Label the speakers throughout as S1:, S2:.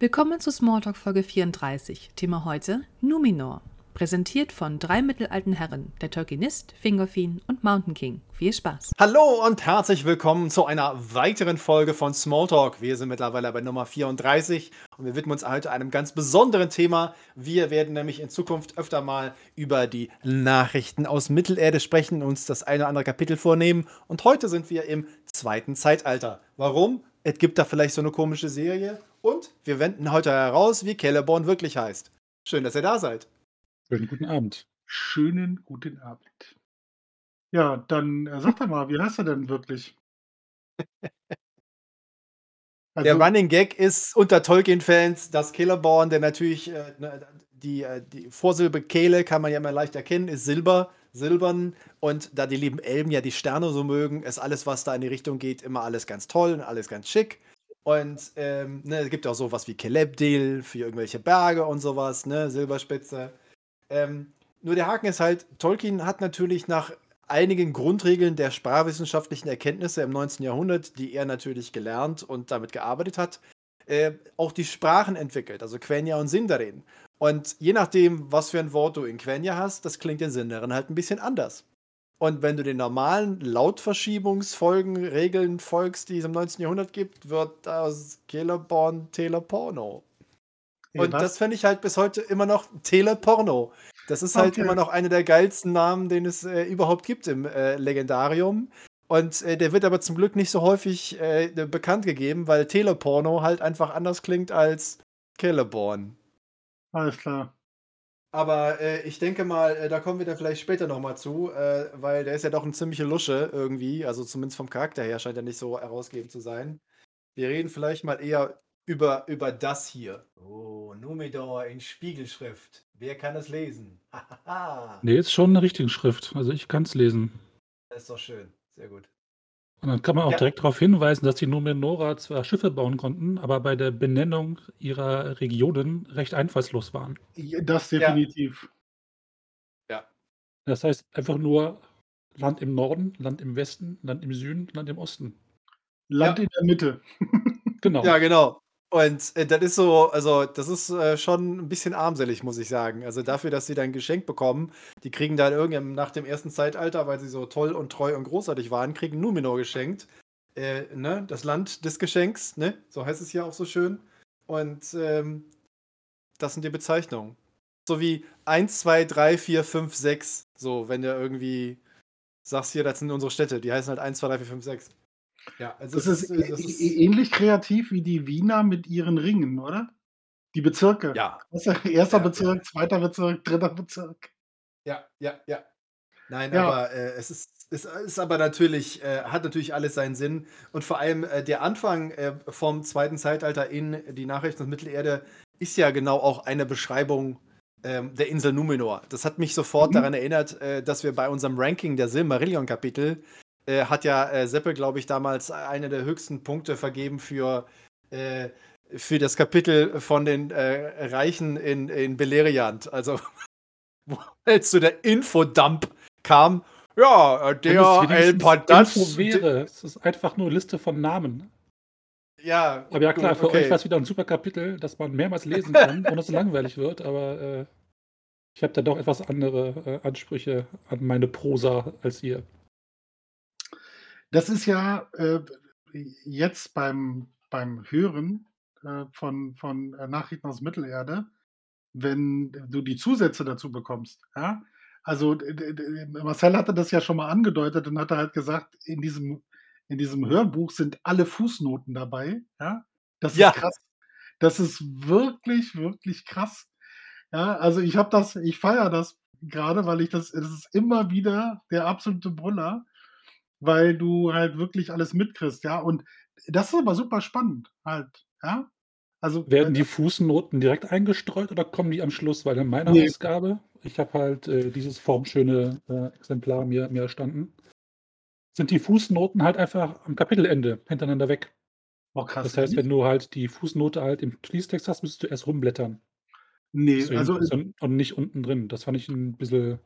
S1: Willkommen zu Smalltalk Folge 34. Thema heute Numenor. Präsentiert von drei mittelalten Herren, der Tolkienist, Fingolfin und Mountain King. Viel Spaß.
S2: Hallo und herzlich willkommen zu einer weiteren Folge von Smalltalk. Wir sind mittlerweile bei Nummer 34 und wir widmen uns heute einem ganz besonderen Thema. Wir werden nämlich in Zukunft öfter mal über die Nachrichten aus Mittelerde sprechen, uns das eine oder andere Kapitel vornehmen. Und heute sind wir im zweiten Zeitalter. Warum? Es gibt da vielleicht so eine komische Serie. Und wir wenden heute heraus, wie Celeborn wirklich heißt. Schön, dass ihr da seid.
S3: Schönen guten Abend.
S4: Schönen guten Abend. Ja, dann äh, sag doch mal, wie heißt er denn wirklich?
S2: Der
S4: Also,
S2: Running Gag ist unter Tolkien-Fans, dass Celeborn, der natürlich äh, ne, die, äh, die Vorsilbe Kehle kann man ja immer leicht erkennen, ist Silber, silbern. Und da die lieben Elben ja die Sterne so mögen, ist alles, was da in die Richtung geht, immer alles ganz toll und alles ganz schick. Und ähm, ne, es gibt auch sowas wie Celebdil für irgendwelche Berge und sowas, ne, Silberspitze. Ähm, nur der Haken ist halt, Tolkien hat natürlich nach einigen Grundregeln der sprachwissenschaftlichen Erkenntnisse im 19. Jahrhundert, die er natürlich gelernt und damit gearbeitet hat, äh, auch die Sprachen entwickelt, also Quenya und Sindarin. Und je nachdem, was für ein Wort du in Quenya hast, das klingt in Sindarin halt ein bisschen anders. Und wenn du den normalen Lautverschiebungsfolgenregeln folgst, die es im 19. Jahrhundert gibt, wird aus Celeborn Teleporno. Und
S4: was?
S2: das fände ich halt bis heute immer noch Teleporno. Das ist halt
S4: Okay.
S2: immer noch einer der geilsten Namen, den es äh, überhaupt gibt im äh, Legendarium. Und äh, der wird aber zum Glück nicht so häufig äh, bekannt gegeben, weil Teleporno halt einfach anders klingt als Celeborn.
S4: Alles klar.
S2: Aber äh, ich denke mal, äh, da kommen wir dann vielleicht später nochmal zu, äh, weil der ist ja doch eine ziemliche Lusche irgendwie. Also zumindest vom Charakter her scheint er nicht so herausgebend zu sein. Wir reden vielleicht mal eher über, über das hier. Oh, Numidor in Spiegelschrift. Wer kann es lesen? Hahaha.
S3: Nee, ist schon eine richtige Schrift. Also ich kann es lesen.
S2: Das ist doch schön. Sehr gut.
S3: Und dann kann man auch
S2: Ja.
S3: direkt darauf hinweisen, dass die Numenorer zwar Schiffe bauen konnten, aber bei der Benennung ihrer Regionen recht einfallslos waren.
S4: Ja, Das
S2: Ja.
S4: definitiv.
S3: Das heißt einfach nur Land im Norden, Land im Westen, Land im Süden, Land im Osten.
S4: Land
S2: Ja.
S4: in der Mitte.
S3: Genau.
S2: Ja, genau. Und äh, das ist so, also das ist äh, schon ein bisschen armselig, muss ich sagen. Also dafür, dass sie dann Geschenk bekommen, die kriegen dann irgendwann nach dem ersten Zeitalter, weil sie so toll und treu und großartig waren, kriegen Numenor geschenkt. Äh, ne? Das Land des Geschenks, ne? So heißt es ja auch so schön. Und ähm, das sind die Bezeichnungen. So wie 1, 2, 3, 4, 5, 6. So, wenn du irgendwie sagst, hier, das sind unsere Städte, die heißen halt 1, 2, 3, 4, 5, 6. Ja, also
S4: Das
S2: es
S4: ist,
S2: äh, das ist
S4: ähnlich kreativ wie die Wiener mit ihren Ringen, oder? Die Bezirke.
S2: ja,
S4: Erster
S2: Ja,
S4: Bezirk, zweiter Bezirk, dritter Bezirk.
S2: Ja, ja, ja. Nein,
S4: Ja.
S2: aber äh, es ist, es ist aber natürlich, äh, hat natürlich alles seinen Sinn. Und vor allem äh, der Anfang äh, vom zweiten Zeitalter in die Nachrichten aus Mittelerde ist ja genau auch eine Beschreibung ähm, der Insel Numenor. Das hat mich sofort
S4: Mhm.
S2: daran erinnert, äh, dass wir bei unserem Ranking der Silmarillion-Kapitel äh, hat ja äh, Seppel, glaube ich, damals eine der höchsten Punkte vergeben für, äh, für das Kapitel von den äh, Reichen in, in Beleriand. Also, wo als zu der Infodump kam, ja, äh, der El
S3: wenigstens
S2: Padat.
S3: Info wäre. Es ist einfach nur Liste von Namen.
S2: Ja,
S3: Aber ja klar, für
S2: okay.
S3: euch war es wieder ein super Kapitel, das man mehrmals lesen kann, ohne dass es langweilig wird. Aber äh, ich habe da doch etwas andere äh, Ansprüche an meine Prosa als ihr.
S4: Das ist ja äh, jetzt beim, beim Hören äh, von, von äh, Nachrichten aus Mittelerde, wenn du die Zusätze dazu bekommst. Ja? Also Marcel hatte das ja schon mal angedeutet und hatte halt gesagt, in diesem, in diesem Hörbuch sind alle Fußnoten dabei. Ja? Das
S2: Ja.
S4: ist krass. Das ist wirklich, wirklich krass. Ja, also ich habe das, ich feiere das gerade, weil ich das, das ist immer wieder der absolute Brüller, weil du halt wirklich alles mitkriegst, ja. Und das ist aber super spannend halt, ja. Also
S3: Werden
S4: äh,
S3: die Fußnoten direkt eingestreut oder kommen die am Schluss? Weil in meiner
S4: Nee.
S3: Ausgabe, ich habe halt äh, dieses formschöne äh, Exemplar mir, mir erstanden, sind die Fußnoten halt einfach am Kapitelende hintereinander weg.
S4: oh, krass.
S3: Das heißt, wenn du halt die Fußnote halt im Fließtext hast, müsstest du erst rumblättern.
S4: nee,
S3: Deswegen-
S4: also
S3: so- und nicht unten drin. Das fand ich ein bisschen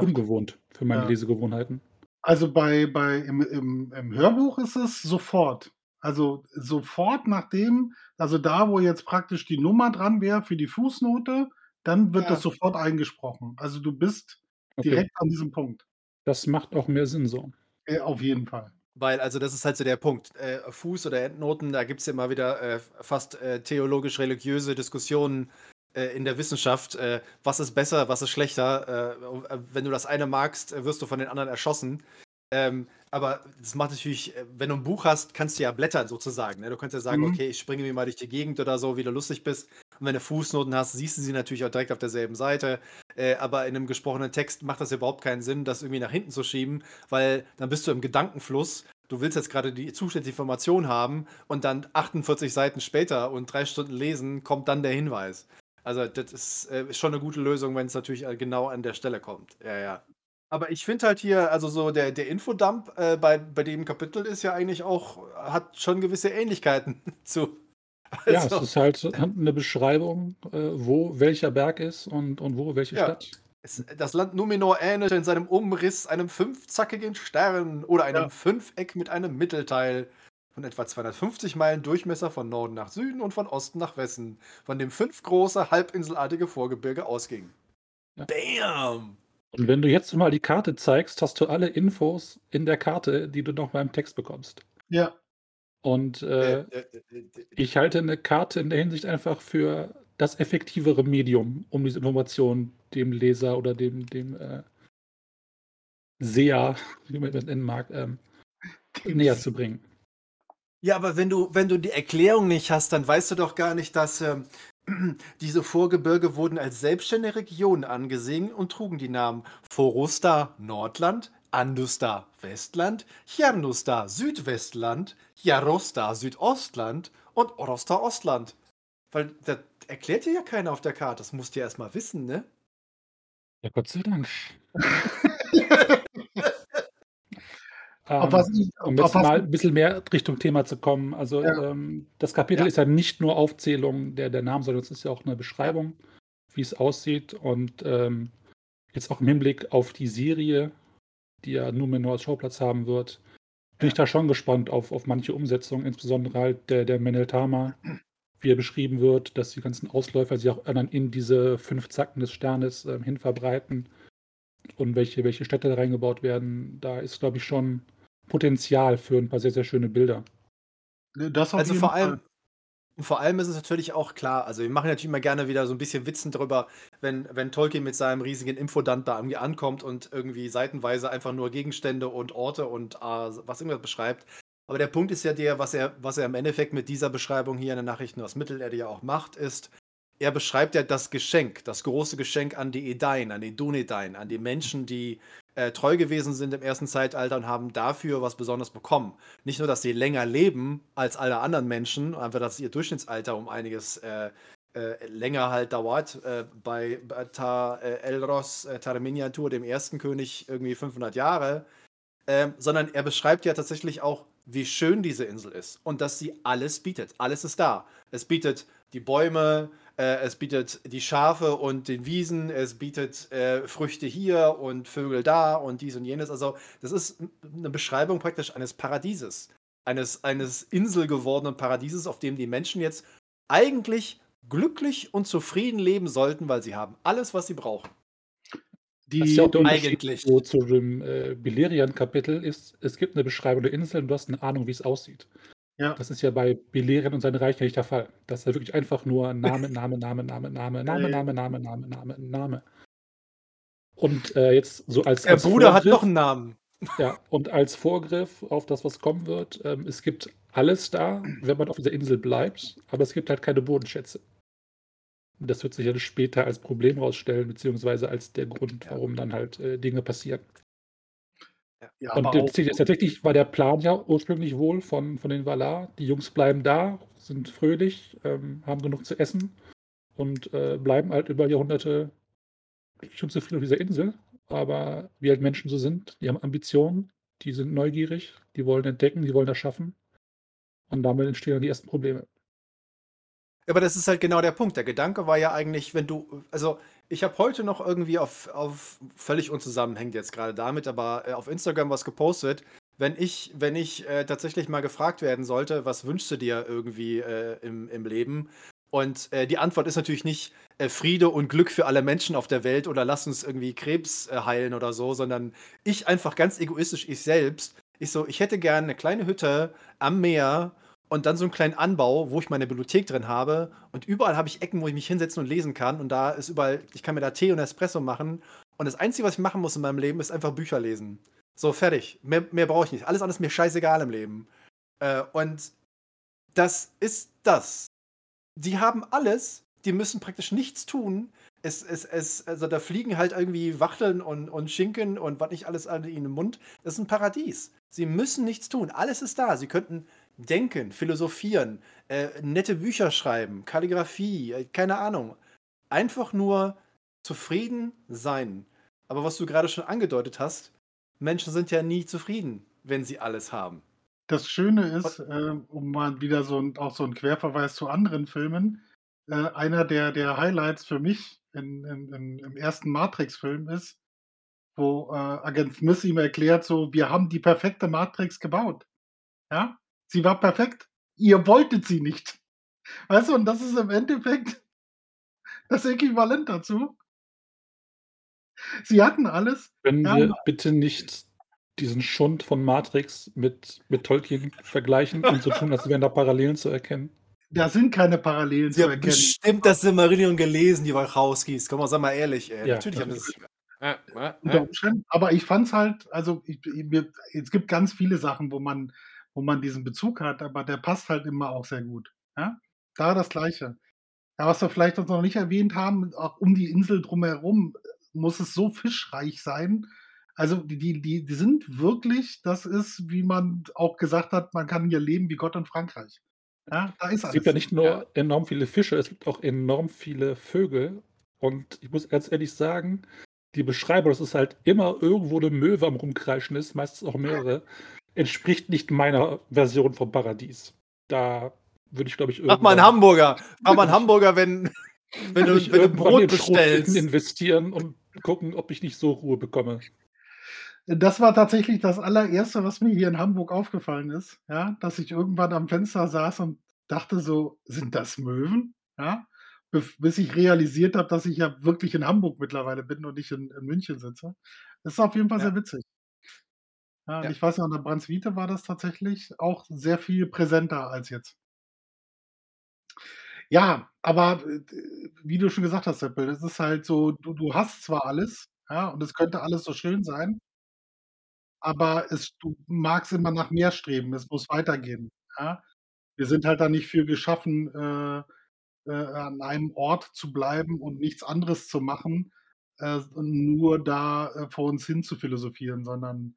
S3: ungewohnt für meine
S4: Ja.
S3: Lesegewohnheiten.
S4: Also bei, bei im, im, im Hörbuch ist es sofort. Also sofort nachdem, also da, wo jetzt praktisch die Nummer dran wäre für die Fußnote, dann wird
S2: Ja.
S4: das sofort eingesprochen. Also du bist
S3: Okay.
S4: direkt an diesem Punkt.
S3: Das macht auch mehr Sinn so.
S4: Äh, auf jeden Fall.
S2: Weil, also das ist halt so der Punkt. Äh, Fuß- oder Endnoten, da gibt es ja immer wieder äh, fast äh, theologisch-religiöse Diskussionen äh, in der Wissenschaft. Äh, was ist besser, was ist schlechter? Äh, äh, wenn du das eine magst, äh, wirst du von den anderen erschossen. Ähm, aber das macht natürlich, wenn du ein Buch hast, kannst du ja blättern sozusagen. Ne? Du kannst ja sagen,
S4: Mhm.
S2: okay, ich springe mir mal durch die Gegend oder so, wie du lustig bist. Und wenn du Fußnoten hast, siehst du sie natürlich auch direkt auf derselben Seite. Äh, aber in einem gesprochenen Text macht das überhaupt keinen Sinn, das irgendwie nach hinten zu schieben, weil dann bist du im Gedankenfluss. Du willst jetzt gerade die zusätzliche Information haben und dann 48 Seiten später und drei Stunden lesen, kommt dann der Hinweis. Also, das ist, äh, ist schon eine gute Lösung, wenn es natürlich äh, genau an der Stelle kommt. Ja, ja. Aber ich finde halt hier, also so der, der Infodump äh, bei, bei dem Kapitel ist ja eigentlich auch, hat schon gewisse Ähnlichkeiten zu.
S3: Ja,
S2: Also,
S3: es ist halt eine Beschreibung, äh, wo welcher Berg ist und, und wo welche
S2: Ja.
S3: Stadt.
S2: es, das Land Numenor ähnelt in seinem Umriss einem fünfzackigen Stern oder einem
S4: Ja.
S2: Fünfeck mit einem Mittelteil von etwa 250 Meilen Durchmesser von Norden nach Süden und von Osten nach Westen, von dem fünf große halbinselartige Vorgebirge ausgingen.
S3: Ja.
S2: Bam!
S3: Und wenn du jetzt mal die Karte zeigst, hast du alle Infos in der Karte, die du noch beim Text bekommst.
S4: Ja,
S3: Und
S2: Äh,
S3: äh,
S2: äh, äh, äh,
S3: ich halte eine Karte in der Hinsicht einfach für das effektivere Medium, um diese Information dem Leser oder dem, dem äh, Seher, wie man das nennen mag, ähm, näher zu bringen.
S2: Ja, aber wenn du, wenn du die Erklärung nicht hast, dann weißt du doch gar nicht, dass ähm, diese Vorgebirge wurden als selbstständige Regionen angesehen und trugen die Namen Forostar Nordland, Andustar Westland, Hjernustar Südwestland, Jarostar Südostland und Orostar Ostland. Weil das erklärt dir ja keiner auf der Karte. Das musst du ja erstmal wissen, ne?
S3: Ja, Gott sei Dank. Ähm,
S4: ich,
S3: um jetzt mal ein bisschen mehr Richtung Thema zu kommen. Also
S4: Ja.
S3: ähm, das Kapitel
S2: Ja.
S3: ist ja nicht nur Aufzählung der, der Namen, sondern es ist ja auch eine Beschreibung, wie es aussieht. Und ähm, jetzt auch im Hinblick auf die Serie, die ja Numenor als Schauplatz haben wird, bin ich da schon gespannt auf, auf manche Umsetzungen, insbesondere halt der, der Meneltama, wie er beschrieben wird, dass die ganzen Ausläufer sich auch dann in diese fünf Zacken des Sternes ähm, hin verbreiten und welche, welche Städte da reingebaut werden. Da ist, glaube ich, schon Potenzial für ein paar sehr, sehr schöne Bilder.
S4: das auf
S2: Also vor
S4: Fall.
S2: allem, vor allem ist es natürlich auch klar, also wir machen natürlich immer gerne wieder so ein bisschen Witzen drüber, wenn, wenn Tolkien mit seinem riesigen Infodump da irgendwie ankommt und irgendwie seitenweise einfach nur Gegenstände und Orte und äh, was irgendwas beschreibt. Aber der Punkt ist ja der, was er, was er im Endeffekt mit dieser Beschreibung hier in den Nachrichten aus Mittelerde ja auch macht, ist, er beschreibt ja das Geschenk, das große Geschenk an die Edain, an die Dunedain, an die Menschen, die äh, treu gewesen sind im ersten Zeitalter und haben dafür was Besonderes bekommen. Nicht nur, dass sie länger leben als alle anderen Menschen, einfach, dass ihr Durchschnittsalter um einiges äh, äh, länger halt dauert. Äh, bei Ta äh, Elros äh, Tarminiatur, dem ersten König, irgendwie 500 Jahre. Ähm, sondern er beschreibt ja tatsächlich auch, wie schön diese Insel ist und dass sie alles bietet. Alles ist da. Es bietet die Bäume, äh, es bietet die Schafe und den Wiesen, es bietet äh, Früchte hier und Vögel da und dies und jenes. Also das ist eine Beschreibung praktisch eines Paradieses. Eines, eines inselgewordenen Paradieses, auf dem die Menschen jetzt eigentlich glücklich und zufrieden leben sollten, weil sie haben alles, was sie brauchen.
S4: Die,
S3: Das ist ja auch
S2: eigentlich.
S3: so zu dem äh, Beleriand-Kapitel ist, es gibt eine Beschreibung der Insel und du hast eine Ahnung, wie es aussieht.
S4: Ja,
S3: Das ist ja bei Beleriand und seinem Reich ja nicht der Fall. Das ist ja wirklich einfach nur Name, Name, Name, Name, Name, Name. Name, Name, Name, Name, Name. Und äh, jetzt so als,
S2: Der
S3: als
S2: Bruder hat
S3: Vorgriff-
S2: noch einen Namen.
S3: Ja, und als Vorgriff auf das, was kommen wird, ähm, es gibt alles da, wenn man auf dieser Insel bleibt, aber es gibt halt keine Bodenschätze. Und das wird sich ja später als Problem rausstellen, beziehungsweise als der Grund, warum dann halt äh, Dinge passieren.
S4: Ja,
S3: Und tatsächlich, tatsächlich war der Plan ja ursprünglich wohl von, von den Valar, die Jungs bleiben da, sind fröhlich, ähm, haben genug zu essen und äh, bleiben halt über Jahrhunderte schon zufrieden auf dieser Insel. Aber wie halt Menschen so sind, die haben Ambitionen, die sind neugierig, die wollen entdecken, die wollen das schaffen. Und damit entstehen dann die ersten Probleme.
S2: Aber das ist halt genau der Punkt. Der Gedanke war ja eigentlich, wenn du, also ich habe heute noch irgendwie auf, auf völlig unzusammenhängend jetzt gerade damit, aber äh, auf Instagram was gepostet, wenn ich, wenn ich äh, tatsächlich mal gefragt werden sollte, was wünschst du dir irgendwie äh, im, im Leben? Und äh, die Antwort ist natürlich nicht äh, Friede und Glück für alle Menschen auf der Welt oder lass uns irgendwie Krebs heilen oder so, sondern ich einfach ganz egoistisch, ich selbst. Ich so, ich hätte gerne eine kleine Hütte am Meer und dann so einen kleinen Anbau, wo ich meine Bibliothek drin habe. Und überall habe ich Ecken, wo ich mich hinsetzen und lesen kann. Und da ist überall, ich kann mir da Tee und Espresso machen. Und das Einzige, was ich machen muss in meinem Leben, ist einfach Bücher lesen. So, fertig. Mehr, mehr brauche ich nicht. Alles andere ist mir scheißegal im Leben. Äh, und das ist das. Die haben alles, die müssen praktisch nichts tun. Es, es, es, also da fliegen halt irgendwie Wachteln und, und Schinken und was nicht alles an ihnen im Mund. Das ist ein Paradies. Sie müssen nichts tun. Alles ist da. Sie könnten denken, philosophieren, äh, nette Bücher schreiben, Kalligrafie, äh, keine Ahnung. Einfach nur zufrieden sein. Aber was du gerade schon angedeutet hast, Menschen sind ja nie zufrieden, wenn sie alles haben.
S4: Das Schöne ist, äh, um mal wieder so 'n auch so 'n Querverweis zu anderen Filmen, äh, einer der der Highlights für mich in in in im ersten Matrix-Film ist, wo, äh, Agent Smith ihm erklärt so: „Wir haben die perfekte Matrix gebaut. Ja? Sie war perfekt. Ihr wolltet sie nicht.“ Weißt du, und das ist im Endeffekt das Äquivalent dazu. Sie hatten alles,
S3: Können
S4: ja.
S3: wir bitte nicht diesen Schund von Matrix mit mit Tolkien vergleichen und so tun, als wären da Parallelen zu erkennen?
S4: Da sind keine Parallelen
S2: Sie
S4: zu erkennen.
S2: bestimmt das Silmarillion gelesen, die Wachowskis. Komm mal, sei mal ehrlich, ey.
S3: Ja,
S2: Natürlich haben
S3: natürlich.
S2: das. Äh, äh, äh.
S4: Aber ich fand's halt also, ich mir es gibt ganz viele Sachen, wo man wo man diesen Bezug hat, aber der passt halt immer auch sehr gut, ja? Da das Gleiche. Ja, was wir vielleicht noch nicht erwähnt haben, auch um die Insel drumherum muss es so fischreich sein. Also, die die die sind wirklich das ist, wie man auch gesagt hat, man kann hier leben wie Gott in Frankreich. Ja, da ist
S3: Es gibt ja nicht nur enorm viele Fische, es gibt auch enorm viele Vögel. Und ich muss ganz ehrlich sagen, die Beschreibung, dass es halt immer irgendwo 'ne Möwe am Rumkreischen ist, meistens auch mehrere, entspricht nicht meiner Version vom Paradies. Da würde ich, glaube ich,
S2: Mach mal 'n
S3: irgendwann
S2: Hamburger. Mach mal 'n Hamburger, wenn wenn du wenn du
S3: irgendwann
S2: Brot bestellst.
S3: investieren und gucken, ob ich nicht so Ruhe bekomme.
S4: Das war tatsächlich das Allererste, was mir hier in Hamburg aufgefallen ist, ja, dass ich irgendwann am Fenster saß und dachte so: „Sind das Möwen?“ Ja, bis ich realisiert habe, dass ich ja wirklich in Hamburg mittlerweile bin und nicht in in München sitze. Das ist auf jeden Fall
S2: Ja.
S4: sehr witzig. Ja, und
S2: Ja.
S4: ich weiß noch, an der Brandtswiete war das tatsächlich auch sehr viel präsenter als jetzt. Ja, aber, äh, d wie du schon gesagt hast, Seppel, das ist halt so, du du hast zwar alles, ja, und es könnte alles so schön sein aber es du magst immer nach mehr streben. Es muss weitergehen, ja? Wir sind halt da nicht für geschaffen, äh, äh, an einem Ort zu bleiben und nichts anderes zu machen, äh, nur da, äh, vor uns hin zu philosophieren, sondern,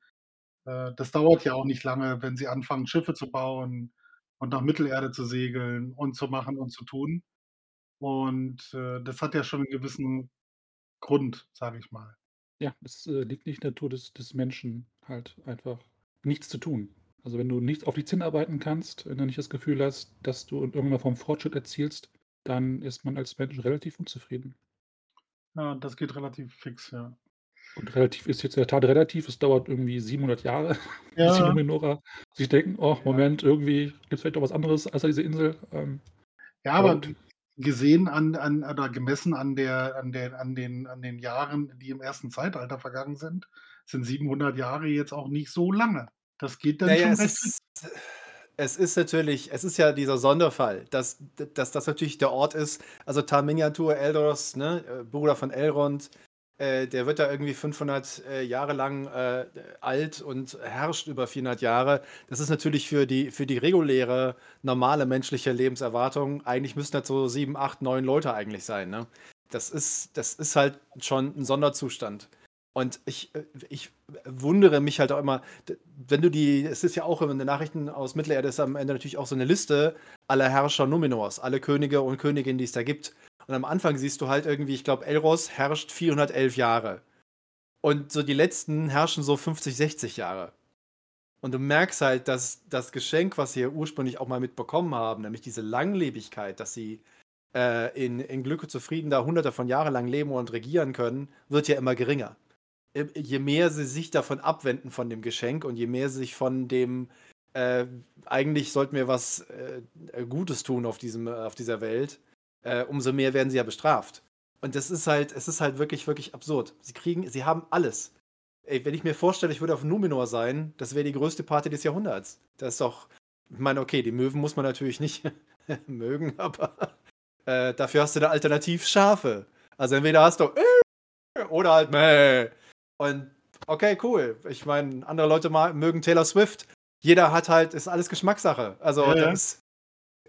S4: äh, das dauert ja auch nicht lange, wenn sie anfangen, Schiffe zu bauen und nach Mittelerde zu segeln und zu machen und zu tun. Und, äh, das hat ja schon 'n gewissen Grund, sage ich mal.
S3: Ja, es, äh, liegt nicht in der Natur des des Menschen, halt einfach nichts zu tun. Also, wenn du nicht auf nichts hinarbeiten kannst, wenn du nicht das Gefühl hast, dass du in irgendeiner Form Fortschritt erzielst, dann ist man als Mensch relativ unzufrieden.
S4: Ja, das geht relativ fix, ja.
S3: Und relativ ist jetzt in der Tat relativ. Es dauert irgendwie 700 Jahre, bis die
S4: Ja.
S3: Numenorer sich denken: „Oh,
S2: Ja.
S3: Moment, irgendwie gibt's vielleicht doch was anderes außer diese Insel.“ Ähm,
S4: Ja,
S3: aber
S4: gesehen an an oder gemessen an der an der an den an den Jahren, die im ersten Zeitalter vergangen sind, sind 700 Jahre jetzt auch nicht so lange. Das geht dann
S2: Ja, ja,
S4: schon
S2: es
S4: recht fix.
S2: ist es ist natürlich es ist ja dieser Sonderfall, dass dass das natürlich der Ort ist also Tar-Miniatur, Eldos, ne, äh, Bruder von Elrond, äh, der wird da irgendwie 500, äh, Jahre lang, äh, alt und herrscht über 400 Jahre. Das ist natürlich für die für die reguläre, normale menschliche Lebenserwartung eigentlich müssten das so 7, 8, 9 Leute eigentlich sein, ne? Das ist das ist halt schon 'n Sonderzustand. Und ich äh, ich wundere mich halt auch immer, wenn du die es ist ja auch in den Nachrichten aus Mittelerde ist am Ende natürlich auch so 'ne Liste aller Herrscher Numenors, alle Könige und Königinnen, die es da gibt. Und am Anfang siehst du halt irgendwie, ich glaube, Elros herrscht 411 Jahre. Und so die letzten herrschen so 50, 60 Jahre. Und du merkst halt, dass das Geschenk, was sie ursprünglich auch mal mitbekommen haben, nämlich diese Langlebigkeit, dass sie, äh, in in Glück und Zufrieden da Hunderte von Jahre lang leben und regieren können, wird ja immer geringer. je mehr sie sich davon abwenden von dem Geschenk und je mehr sie sich von dem äh, eigentlich sollten wir was äh, Gutes tun auf, diesem, äh, auf dieser Welt, äh, umso mehr werden sie ja bestraft. Und das ist halt, es ist halt wirklich, wirklich absurd. Sie kriegen, sie haben alles. Ey, wenn ich mir vorstelle, ich würde auf Numenor sein, das wäre die größte Party des Jahrhunderts. Das ist doch, ich meine, okay, die Möwen muss man natürlich nicht mögen, aber äh, dafür hast du da alternativ Schafe. Also entweder hast du äh, oder halt meh. Und okay, cool. Ich meine, andere Leute mögen Taylor Swift. Jeder hat halt, ist alles Geschmackssache. Also ja, das,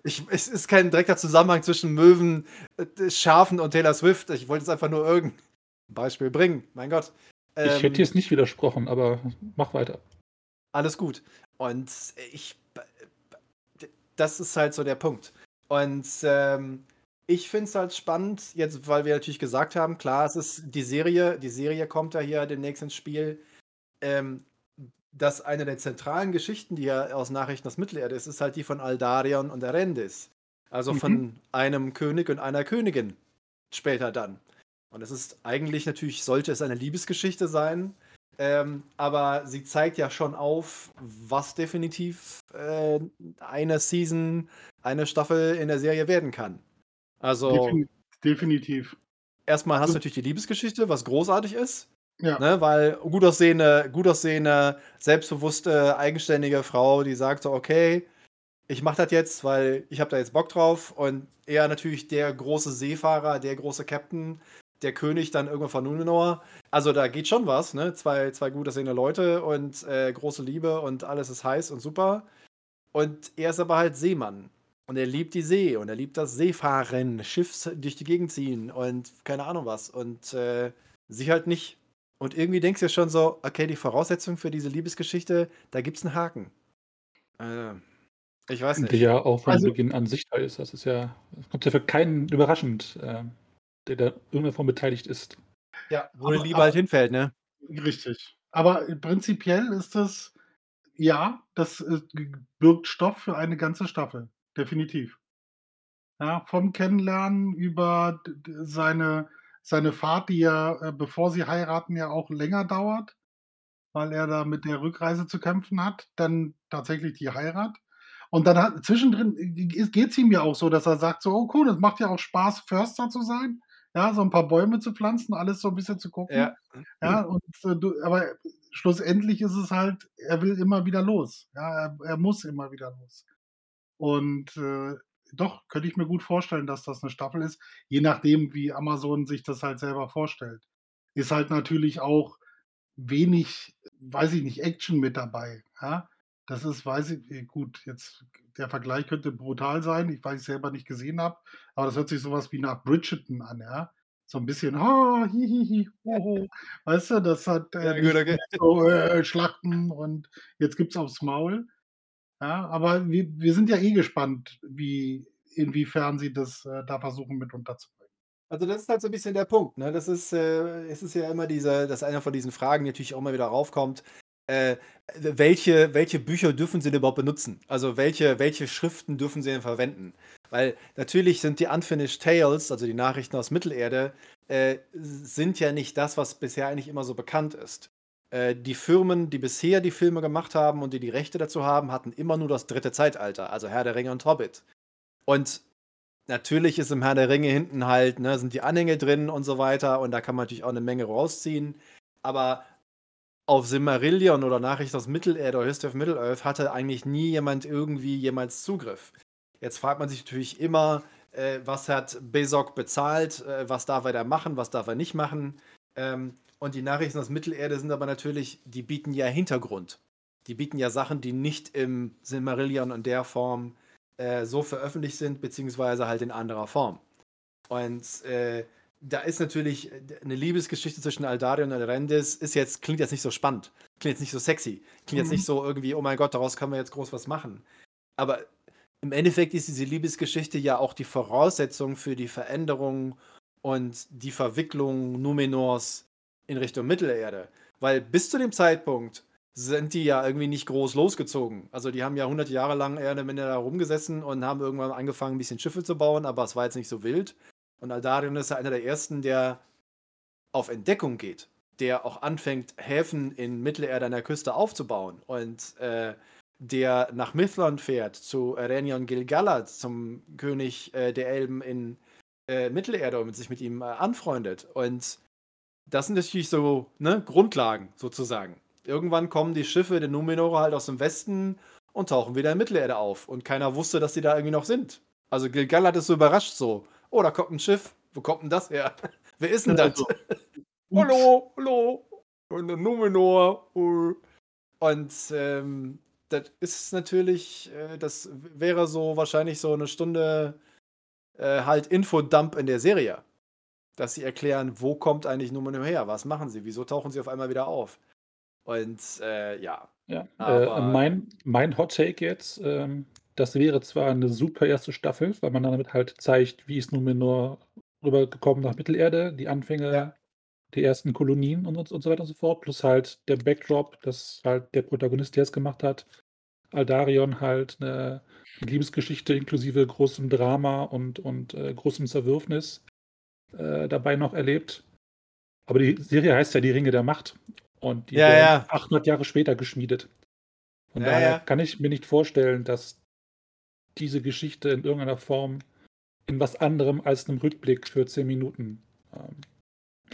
S2: ich, es ist kein direkter Zusammenhang zwischen Möwen, äh, Schafen und Taylor Swift. Ich wollte jetzt einfach nur irgendein Beispiel bringen. Mein Gott.
S3: Ähm, ich hätte ähm, jetzt nicht widersprochen, aber mach weiter.
S2: Alles gut. Und ich, das ist halt so der Punkt. Und ähm, ich finde es halt spannend, jetzt, weil wir natürlich gesagt haben, klar, es ist die Serie, die Serie kommt ja hier demnächst ins Spiel. Ähm, dass eine der zentralen Geschichten, die ja aus Nachrichten aus Mittelerde ist, ist halt die von Aldarion und Arendis. Also mhm. von einem König und einer Königin später dann. Und es ist eigentlich natürlich, sollte es eine Liebesgeschichte sein, ähm, aber sie zeigt ja schon auf, was definitiv äh, eine Season, eine Staffel in der Serie werden kann. Also.
S4: Definitiv.
S2: Erstmal hast du natürlich die Liebesgeschichte, was großartig ist. Ja. Ne, weil gut aussehende, gut aussehende, selbstbewusste, eigenständige Frau, die sagt so, okay, ich mache das jetzt, weil ich habe da jetzt Bock drauf. Und er natürlich der große Seefahrer, der große Captain, der König dann irgendwann von Numenor. Also da geht schon was, ne? Zwei, zwei gut aussehende Leute und äh, große Liebe und alles ist heiß und super. Und er ist aber halt Seemann. Und er liebt die See und er liebt das Seefahren, Schiffs durch die Gegend ziehen und keine Ahnung was. Und äh, sie halt nicht. Und irgendwie denkst du ja schon so, okay, die Voraussetzung für diese Liebesgeschichte, da gibt es einen Haken. Äh, ich weiß nicht.
S3: Die ja auch von also, Beginn an sichtbar ist. Das ist ja, das kommt ja für keinen überraschend, äh, der da irgendeiner Form beteiligt ist.
S2: Ja, wo die Liebe halt hinfällt, ne?
S4: Richtig. Aber prinzipiell ist das, ja, das äh, birgt Stoff für eine ganze Staffel. Definitiv. Ja, vom Kennenlernen über seine seine Fahrt, die ja, äh, bevor sie heiraten, ja auch länger dauert, weil er da mit der Rückreise zu kämpfen hat, dann tatsächlich die Heirat. Und dann hat zwischendrin geht es ihm ja auch so, dass er sagt so: „Oh cool, das macht ja auch Spaß, Förster zu sein, ja, so ein paar Bäume zu pflanzen, alles so ein bisschen zu gucken.“ Ja. Ja, und, äh, du aber schlussendlich ist es halt, er will immer wieder los. Ja, er er muss immer wieder los. Und, äh, doch, könnte ich mir gut vorstellen, dass das eine Staffel ist, je nachdem, wie Amazon sich das halt selber vorstellt. Ist halt natürlich auch wenig, weiß ich nicht, Action mit dabei, ja? Das ist weiß ich äh, gut, jetzt der Vergleich könnte brutal sein, ich ich's selber nicht gesehen habe, aber das hört sich so was wie nach Bridgerton an, ja? So 'n bisschen: „Ha, hi, hi, hi, ho, ho.“ Weißt du, das hat, äh, Ja, gut, okay. so, äh, Schlachten und jetzt gibt's aufs Maul. Ja, aber wir wir sind ja eh gespannt, wie inwiefern sie das, äh, da versuchen mit unterzubringen.
S2: Also, das ist halt so 'n bisschen der Punkt, ne? Das ist, äh es ist ja immer diese dass einer von diesen Fragen natürlich auch immer wieder raufkommt, äh, welche welche Bücher dürfen sie denn überhaupt benutzen? Also, welche welche Schriften dürfen sie denn verwenden? Weil natürlich sind die Unfinished Tales, also die Nachrichten aus Mittelerde, äh, sind ja nicht das, was bisher eigentlich immer so bekannt ist. Äh, die Firmen, die bisher die Filme gemacht haben und die die Rechte dazu haben, hatten immer nur das dritte Zeitalter, also Herr der Ringe und Hobbit. Und natürlich ist im Herr der Ringe hinten halt, ne, sind die Anhänge drin und so weiter und da kann man natürlich auch eine Menge rausziehen. Aber auf Silmarillion oder Nachricht aus Mittelerde oder History of Middle-earth hatte eigentlich nie jemand irgendwie jemals Zugriff. Jetzt fragt man sich natürlich immer, äh, was hat Besok bezahlt, äh, was darf er da machen, was darf er nicht machen. Ähm, und die Nachrichten aus Mittelerde sind aber natürlich, die bieten ja Hintergrund. Die bieten ja Sachen, die nicht im Silmarillion in der Form äh, so veröffentlicht sind, beziehungsweise halt in anderer Form. Und äh, da ist natürlich eine Liebesgeschichte zwischen Aldarion und Rendis, ist jetzt, klingt jetzt nicht so spannend, klingt jetzt nicht so sexy, klingt mhm. jetzt nicht so irgendwie, oh mein Gott, daraus können wir jetzt groß was machen. Aber im Endeffekt ist diese Liebesgeschichte ja auch die Voraussetzung für die Veränderung und die Verwicklung Numenors in Richtung Mittelerde. Weil bis zu dem Zeitpunkt sind die ja irgendwie nicht groß losgezogen. Also die haben ja 100 Jahre lang eher oder da rumgesessen und haben irgendwann angefangen, ein bisschen Schiffe zu bauen, aber es war jetzt nicht so wild. Und Aldarion ist ja einer der ersten, der auf Entdeckung geht. der auch anfängt, Häfen in Mittelerde an der Küste aufzubauen und äh, der nach Mithlon fährt, zu Renion Gilgalad, zum König äh, der Elben in äh, Mittelerde und sich mit ihm äh, anfreundet. Und das sind natürlich so ne, Grundlagen sozusagen. Irgendwann kommen die Schiffe der Numenor halt aus dem Westen und tauchen wieder in Mittelerde auf. Und keiner wusste, dass sie da irgendwie noch sind. Also Gilgalad ist so überrascht so. Oh, da kommt ein Schiff. Wo kommt denn das her? Wer ist denn das? Also, hallo, hallo. Und Numenor. Und ähm, das ist natürlich, äh, das wäre so wahrscheinlich so eine Stunde äh, halt Infodump in der Serie. Dass sie erklären, wo kommt eigentlich Numenor her? Was machen sie? Wieso tauchen sie auf einmal wieder auf? Und äh, ja.
S3: Ja, äh, mein, mein Hot Take jetzt, ähm, das wäre zwar eine super erste Staffel, weil man damit halt zeigt, wie ist Numenor rübergekommen nach Mittelerde, die Anfänge ja. der ersten Kolonien und, und so weiter und so fort, plus halt der Backdrop, dass halt der Protagonist, der es gemacht hat, Aldarion halt eine Liebesgeschichte inklusive großem Drama und, und äh, großem Zerwürfnis äh, dabei noch erlebt. Aber die Serie heißt ja Die Ringe der Macht und die
S2: ja, werden ja.
S3: 800 Jahre später geschmiedet. Von ja, daher kann ich mir nicht vorstellen, dass diese Geschichte in irgendeiner Form in was anderem als einem Rückblick für 10 Minuten ähm,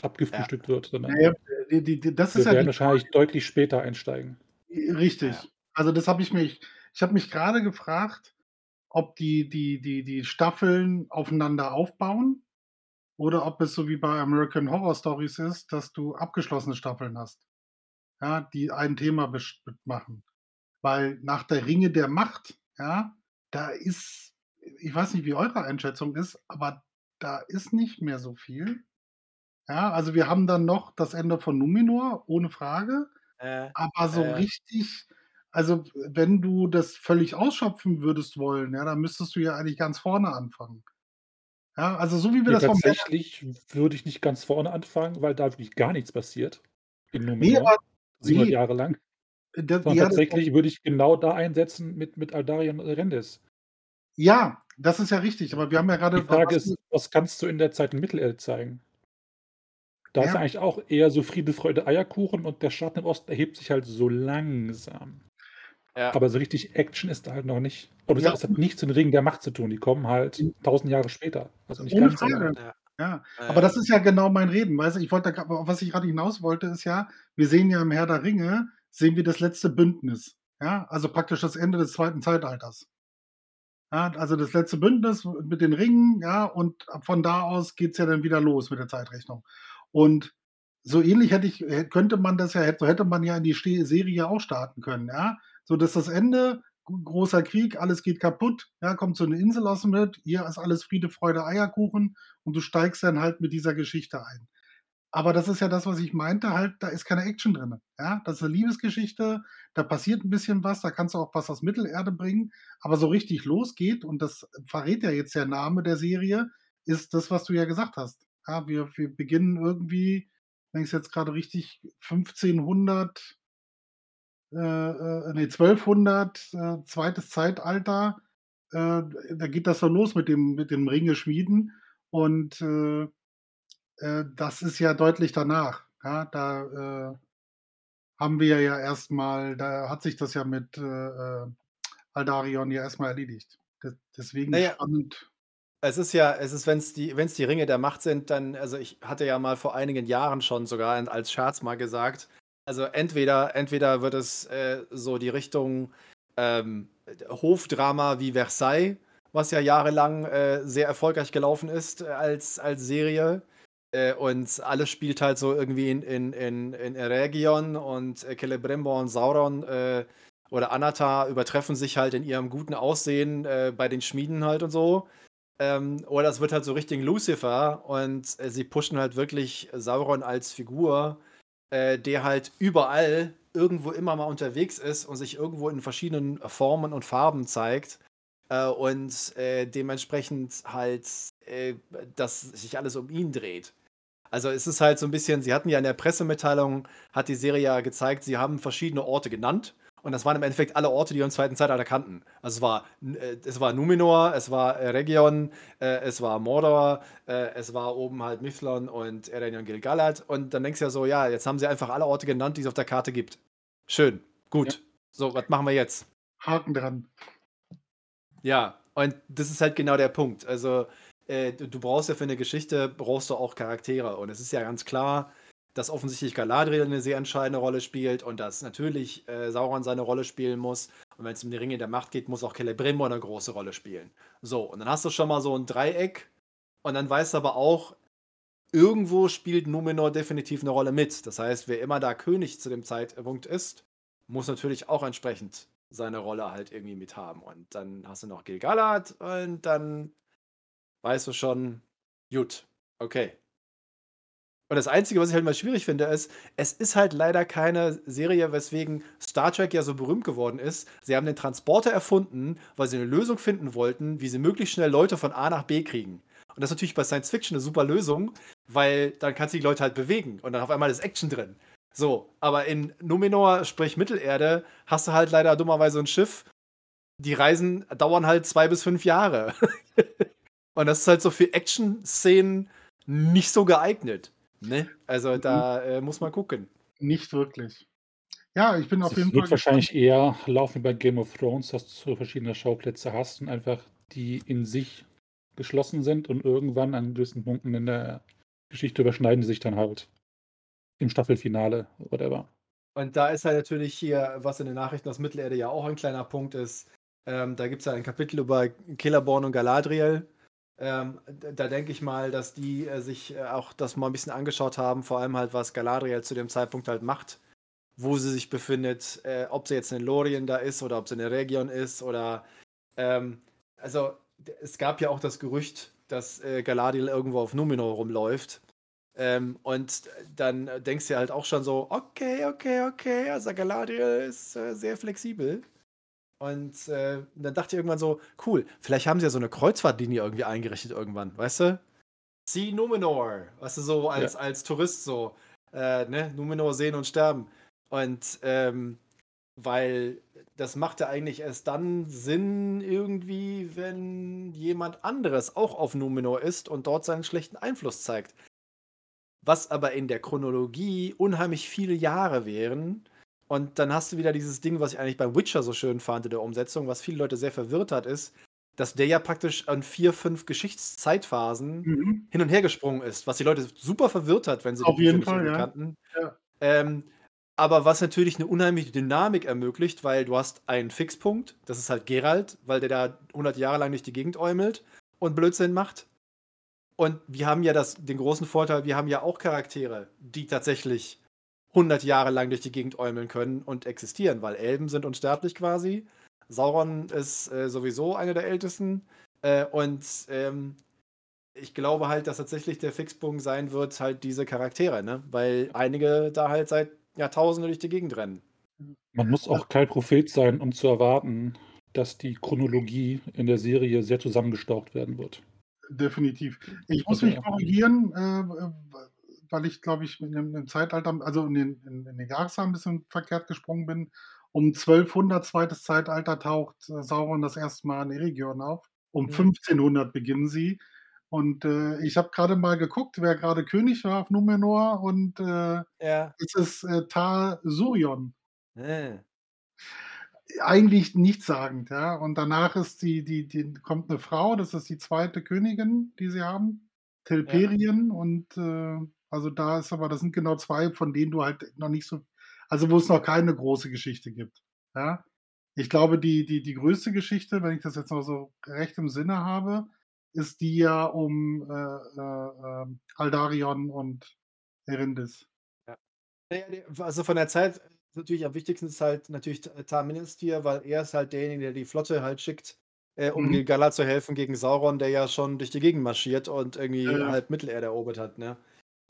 S3: abgefrühstückt wird.
S4: Die, die, die, das
S3: wir
S4: ist
S3: werden wahrscheinlich deutlich später einsteigen.
S4: Richtig. Also das habe ich mich, ich habe mich gerade gefragt, ob die, die, die, die Staffeln aufeinander aufbauen oder ob es so wie bei American Horror Stories ist, dass du abgeschlossene Staffeln hast. Ja, die ein Thema machen. Weil nach der Ringe der Macht, ja, da ist, ich weiß nicht, wie eure Einschätzung ist, aber da ist nicht mehr so viel. Ja, also wir haben dann noch das Ende von Numenor, ohne Frage.
S2: Äh,
S4: aber so
S2: äh.
S4: richtig also, wenn du das völlig ausschöpfen würdest wollen, ja, dann müsstest du ja eigentlich ganz vorne anfangen. Ja, also so wie wir
S3: Ja,
S4: das vom
S3: tatsächlich würde ich nicht ganz vorne anfangen, weil da wirklich gar nichts passiert in
S4: Ne,
S3: Numenor,
S4: aber
S3: 700
S4: ne.
S3: Jahre lang.
S4: Da
S3: Sondern
S4: ja, das
S3: tatsächlich würde ich genau da einsetzen mit mit Aldarion Rendes.
S4: Ja, das ist ja richtig, aber wir haben ja
S3: Die
S4: grade
S3: Frage
S4: was
S3: ist, was kannst du in der Zeit in Mittelerde zeigen? Da ist ja
S4: Ja.
S3: eigentlich auch eher so Friede, Freude, Eierkuchen und der Schatten im Osten erhebt sich halt so langsam.
S2: Ja.
S3: Aber so richtig Action ist da halt noch nicht. Und es
S4: Ja.
S3: hat es hat nichts mit Ring der Macht zu tun. Die kommen halt
S4: Mhm.
S3: 1000 Jahre später. Also nicht
S4: Ohne
S3: ganz
S4: Frage.
S2: Ja.
S4: Ja, aber das ist ja genau mein Reden, weißt du? Ich wollte was ich grade hinaus wollte, ist ja, wir sehen ja im Herr der Ringe sehen wir das letzte Bündnis, ja? Also praktisch das Ende des zweiten Zeitalters. Ja, also das letzte Bündnis mit den Ringen, ja, und von da aus geht's ja dann wieder los mit der Zeitrechnung. Und so ähnlich hätte ich könnte man das ja hätte so hätte man ja in die Serie auch starten können, ja? So dass das Ende, großer Krieg, alles geht kaputt, ja, kommt so 'ne Insel aus dem Nichts, hier ist alles Friede, Freude, Eierkuchen und du steigst dann halt mit dieser Geschichte ein. Aber das ist ja das, was ich meinte halt, da ist keine Action drin, ja? Das ist 'ne Liebesgeschichte, da passiert 'n bisschen was, da kannst du auch was aus Mittelerde bringen, aber so richtig losgeht, und das verrät ja jetzt der Name der Serie, ist das, was du ja gesagt hast. Ja, wir wir beginnen irgendwie, wenn ich's jetzt grade richtig 1500 äh, äh, ne, 1200, äh, 2. Zeitalter, äh, da geht das so los mit dem mit dem Ringe-Schmieden und, äh, äh, das ist ja deutlich danach, ja? Da, haben wir ja erst mal da hat sich das ja mit, Aldarion ja erst mal erledigt. De deswegen
S2: Na ja
S4: spannend.
S2: Es ist ja es ist, wenn's die wenn's die Ringe der Macht sind, dann also, ich hatte ja mal vor einigen Jahren schon sogar als Scherz mal gesagt, also, entweder entweder wird es, äh, so die Richtung, ähm, Hofdrama wie Versailles, was ja jahrelang, äh, sehr erfolgreich gelaufen ist äh, als als Serie, äh, und alles spielt halt so irgendwie in in in in Eregion und, äh, Celebrimbor und Sauron, äh, oder Anatar übertreffen sich halt in ihrem guten Aussehen, äh, bei den Schmieden halt und so. Ähm, oder es wird halt so Richtung Lucifer und, äh, sie pushen halt wirklich Sauron als Figur, äh, der halt überall irgendwo immer mal unterwegs ist und sich irgendwo in verschiedenen Formen und Farben zeigt, äh, und, äh, dementsprechend halt, äh, dass sich alles um ihn dreht. Also, es ist halt so 'n bisschen sie hatten ja in der Pressemitteilung hat die Serie ja gezeigt, sie haben verschiedene Orte genannt Und das waren im Endeffekt alle Orte, die wir im zweiten Zeitalter kannten. Also es war, äh, es war Numenor, es war äh, Region, äh, es war Mordor, äh, es war oben halt Mithlon und Eregion Gilgalad. Und dann denkst du ja so, ja, jetzt haben sie einfach alle Orte genannt, die es auf der Karte gibt. Schön, gut. Ja. So, was machen wir jetzt?
S4: Haken dran.
S2: Ja, und das ist halt genau der Punkt. Also, äh, du, du, brauchst ja für eine Geschichte, brauchst du auch Charaktere. Und es ist ja ganz klar, dass offensichtlich Galadriel eine sehr entscheidende Rolle spielt und dass natürlich äh, Sauron seine Rolle spielen muss. Und wenn es um die Ringe der Macht geht, muss auch Celebrimbor eine große Rolle spielen. So, und dann hast du schon mal so ein Dreieck und dann weißt du aber auch, irgendwo spielt Numenor definitiv eine Rolle mit. Das heißt, wer immer da König zu dem Zeitpunkt ist, muss natürlich auch entsprechend seine Rolle halt irgendwie mit haben. Und dann hast du noch Gilgalad und dann weißt du schon, gut, okay, und das Einzige, was ich halt mal schwierig finde, ist, es ist halt leider keine Serie, weswegen Star Trek ja so berühmt geworden ist. Sie haben den Transporter erfunden, weil sie eine Lösung finden wollten, wie sie möglichst schnell Leute von A nach B kriegen. Und das ist natürlich bei Science Fiction eine super Lösung, weil dann kannst du die Leute halt bewegen und dann auf einmal ist Action drin. So, aber in Numenor, sprich Mittelerde, hast du halt leider dummerweise ein Schiff. Die Reisen dauern halt zwei bis fünf Jahre. und das ist halt so für Action-Szenen nicht so geeignet. Ne? Also da äh, muss man gucken.
S4: Nicht wirklich. Ja, ich bin auf jeden
S3: Fall. Es wird wahrscheinlich eher laufen bei Game of Thrones, dass du verschiedene Schauplätze hast und einfach die in sich geschlossen sind und irgendwann an gewissen Punkten in der Geschichte überschneiden die sich dann halt. Im Staffelfinale, whatever.
S2: Und da ist halt natürlich hier, was in den Nachrichten aus Mittelerde ja auch ein kleiner Punkt ist, ähm, da gibt es ja ein Kapitel über Killerborn und Galadriel. Ähm, da denke ich mal, dass die äh, sich äh, auch das mal ein bisschen angeschaut haben, vor allem halt, was Galadriel zu dem Zeitpunkt halt macht, wo sie sich befindet, äh, ob sie jetzt in Lorien da ist oder ob sie in der Region ist oder ähm, also es gab ja auch das Gerücht, dass äh, Galadriel irgendwo auf Numenor rumläuft. Ähm, und dann denkst du halt auch schon so, okay, okay, okay, also Galadriel ist äh, sehr flexibel. Und äh, dann dachte ich irgendwann so, cool, vielleicht haben sie ja so eine Kreuzfahrtlinie irgendwie eingerichtet irgendwann, weißt du? See Numenor, weißt du, so als, ja. als Tourist so, äh, ne, Numenor sehen und sterben. Und ähm, weil das macht ja eigentlich erst dann Sinn irgendwie, wenn jemand anderes auch auf Numenor ist und dort seinen schlechten Einfluss zeigt. Was aber in der Chronologie unheimlich viele Jahre wären, und dann hast du wieder dieses Ding, was ich eigentlich beim Witcher so schön fand in der Umsetzung, was viele Leute sehr verwirrt hat, ist, dass der ja praktisch an vier, fünf Geschichtszeitphasen mhm. hin und her gesprungen ist, was die Leute super verwirrt hat, wenn sie
S4: Auf jeden Fall, ja. kannten.
S2: Ja. Ähm, aber was natürlich eine unheimliche Dynamik ermöglicht, weil du hast einen Fixpunkt, das ist halt Gerald, weil der da 100 Jahre lang durch die Gegend äumelt und Blödsinn macht. Und wir haben ja das, den großen Vorteil, wir haben ja auch Charaktere, die tatsächlich 100 Jahre lang durch die Gegend äumeln können und existieren, weil Elben sind unsterblich quasi. Sauron ist äh, sowieso einer der ältesten. Äh, und ähm, ich glaube halt, dass tatsächlich der Fixpunkt sein wird, halt diese Charaktere, ne? Weil einige da halt seit Jahrtausenden durch die Gegend rennen.
S3: Man muss auch kein Prophet sein, um zu erwarten, dass die Chronologie in der Serie sehr zusammengestaucht werden wird.
S4: Definitiv. Ich muss mich korrigieren, äh, weil ich, glaube ich, in dem, Zeitalter, also in den, in, in den Jahreszahl ein bisschen verkehrt gesprungen bin. Um 1200, zweites Zeitalter, taucht äh, Sauron das erste Mal in Eregion auf. Um mhm. 1500 beginnen sie. Und äh, ich habe gerade mal geguckt, wer gerade König war auf Numenor und äh, ja. es ist äh, Tal Surion. Äh. Eigentlich nichtssagend, ja. Und danach ist die, die, die, kommt eine Frau, das ist die zweite Königin, die sie haben, Telperien, ja. und äh, also da ist aber das sind genau zwei, von denen du halt noch nicht so also wo es noch keine große Geschichte gibt, ja? Ich glaube, die die die größte Geschichte, wenn ich das jetzt noch so recht im Sinne habe, ist die ja um, äh, äh, ähm, Aldarion und Erindis.
S2: Ja. also von der Zeit natürlich am wichtigsten ist halt natürlich Tar-Ministir, weil er ist halt derjenige, der die Flotte halt schickt, äh, um Mhm. Gilgalad zu helfen gegen Sauron, der ja schon durch die Gegend marschiert und irgendwie Ja, ja. halb Mittelerde erobert hat, ne?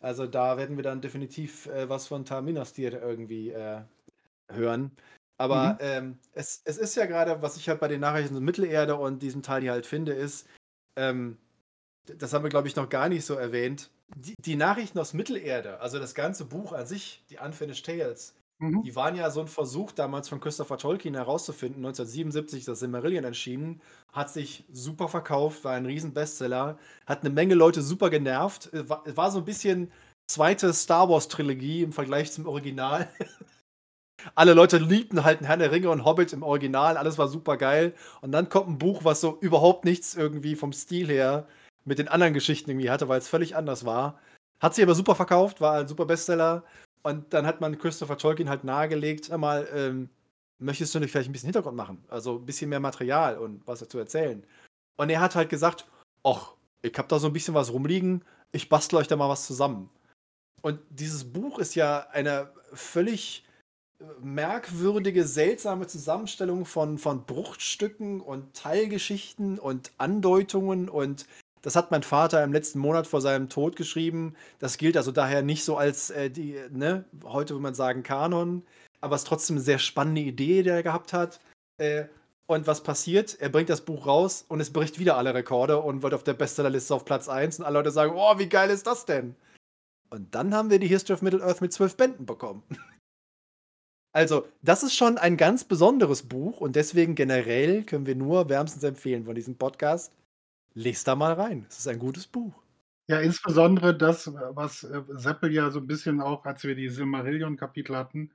S2: Also da werden wir dann definitiv äh, was von Tarminastir irgendwie äh, hören. Aber mhm. ähm, es, es ist ja gerade, was ich halt bei den Nachrichten in Mittelerde und diesem Teil hier halt finde, ist, ähm, das haben wir, glaube ich, noch gar nicht so erwähnt. Die, die, Nachrichten aus Mittelerde, also das ganze Buch an sich, die Unfinished Tales,
S4: Mhm.
S2: Die waren ja so ein Versuch damals von Christopher Tolkien herauszufinden. 1977 das Silmarillion erschienen, hat sich super verkauft, war ein riesen Bestseller, hat eine Menge Leute super genervt. Äh, War, war so ein bisschen zweite Star Wars Trilogie im Vergleich zum Original. Alle Leute liebten halt Herr der Ringe und Hobbit im Original, alles war super geil. Und dann kommt ein Buch, was so überhaupt nichts irgendwie vom Stil her mit den anderen Geschichten irgendwie hatte, weil es völlig anders war. Hat sich aber super verkauft, war ein super Bestseller. Und dann hat man Christopher Tolkien halt nahegelegt, sag mal, ähm, möchtest du nicht vielleicht ein bisschen Hintergrund machen? Also ein bisschen mehr Material und was dazu erzählen. Und er hat halt gesagt, ach, ich habe da so ein bisschen was rumliegen, ich bastle euch da mal was zusammen. Und dieses Buch ist ja eine völlig äh, merkwürdige, seltsame Zusammenstellung von, von Bruchstücken und Teilgeschichten und Andeutungen und das hat mein Vater im letzten Monat vor seinem Tod geschrieben. Das gilt also daher nicht so als äh, die, ne, heute würde man sagen Kanon, aber es ist trotzdem eine sehr spannende Idee, die er gehabt hat. Äh, und was passiert? Er bringt das Buch raus und es bricht wieder alle Rekorde und wird auf der Bestsellerliste auf Platz 1 und alle Leute sagen, oh, wie geil ist das denn? Und dann haben wir die History of Middle-earth mit zwölf Bänden bekommen. Also, das ist schon ein ganz besonderes Buch und deswegen generell können wir nur wärmstens empfehlen von diesem Podcast. Lest da mal rein. Es ist ein gutes Buch.
S4: Ja, insbesondere das, was äh, Seppel ja so ein bisschen auch, als wir die Silmarillion-Kapitel hatten,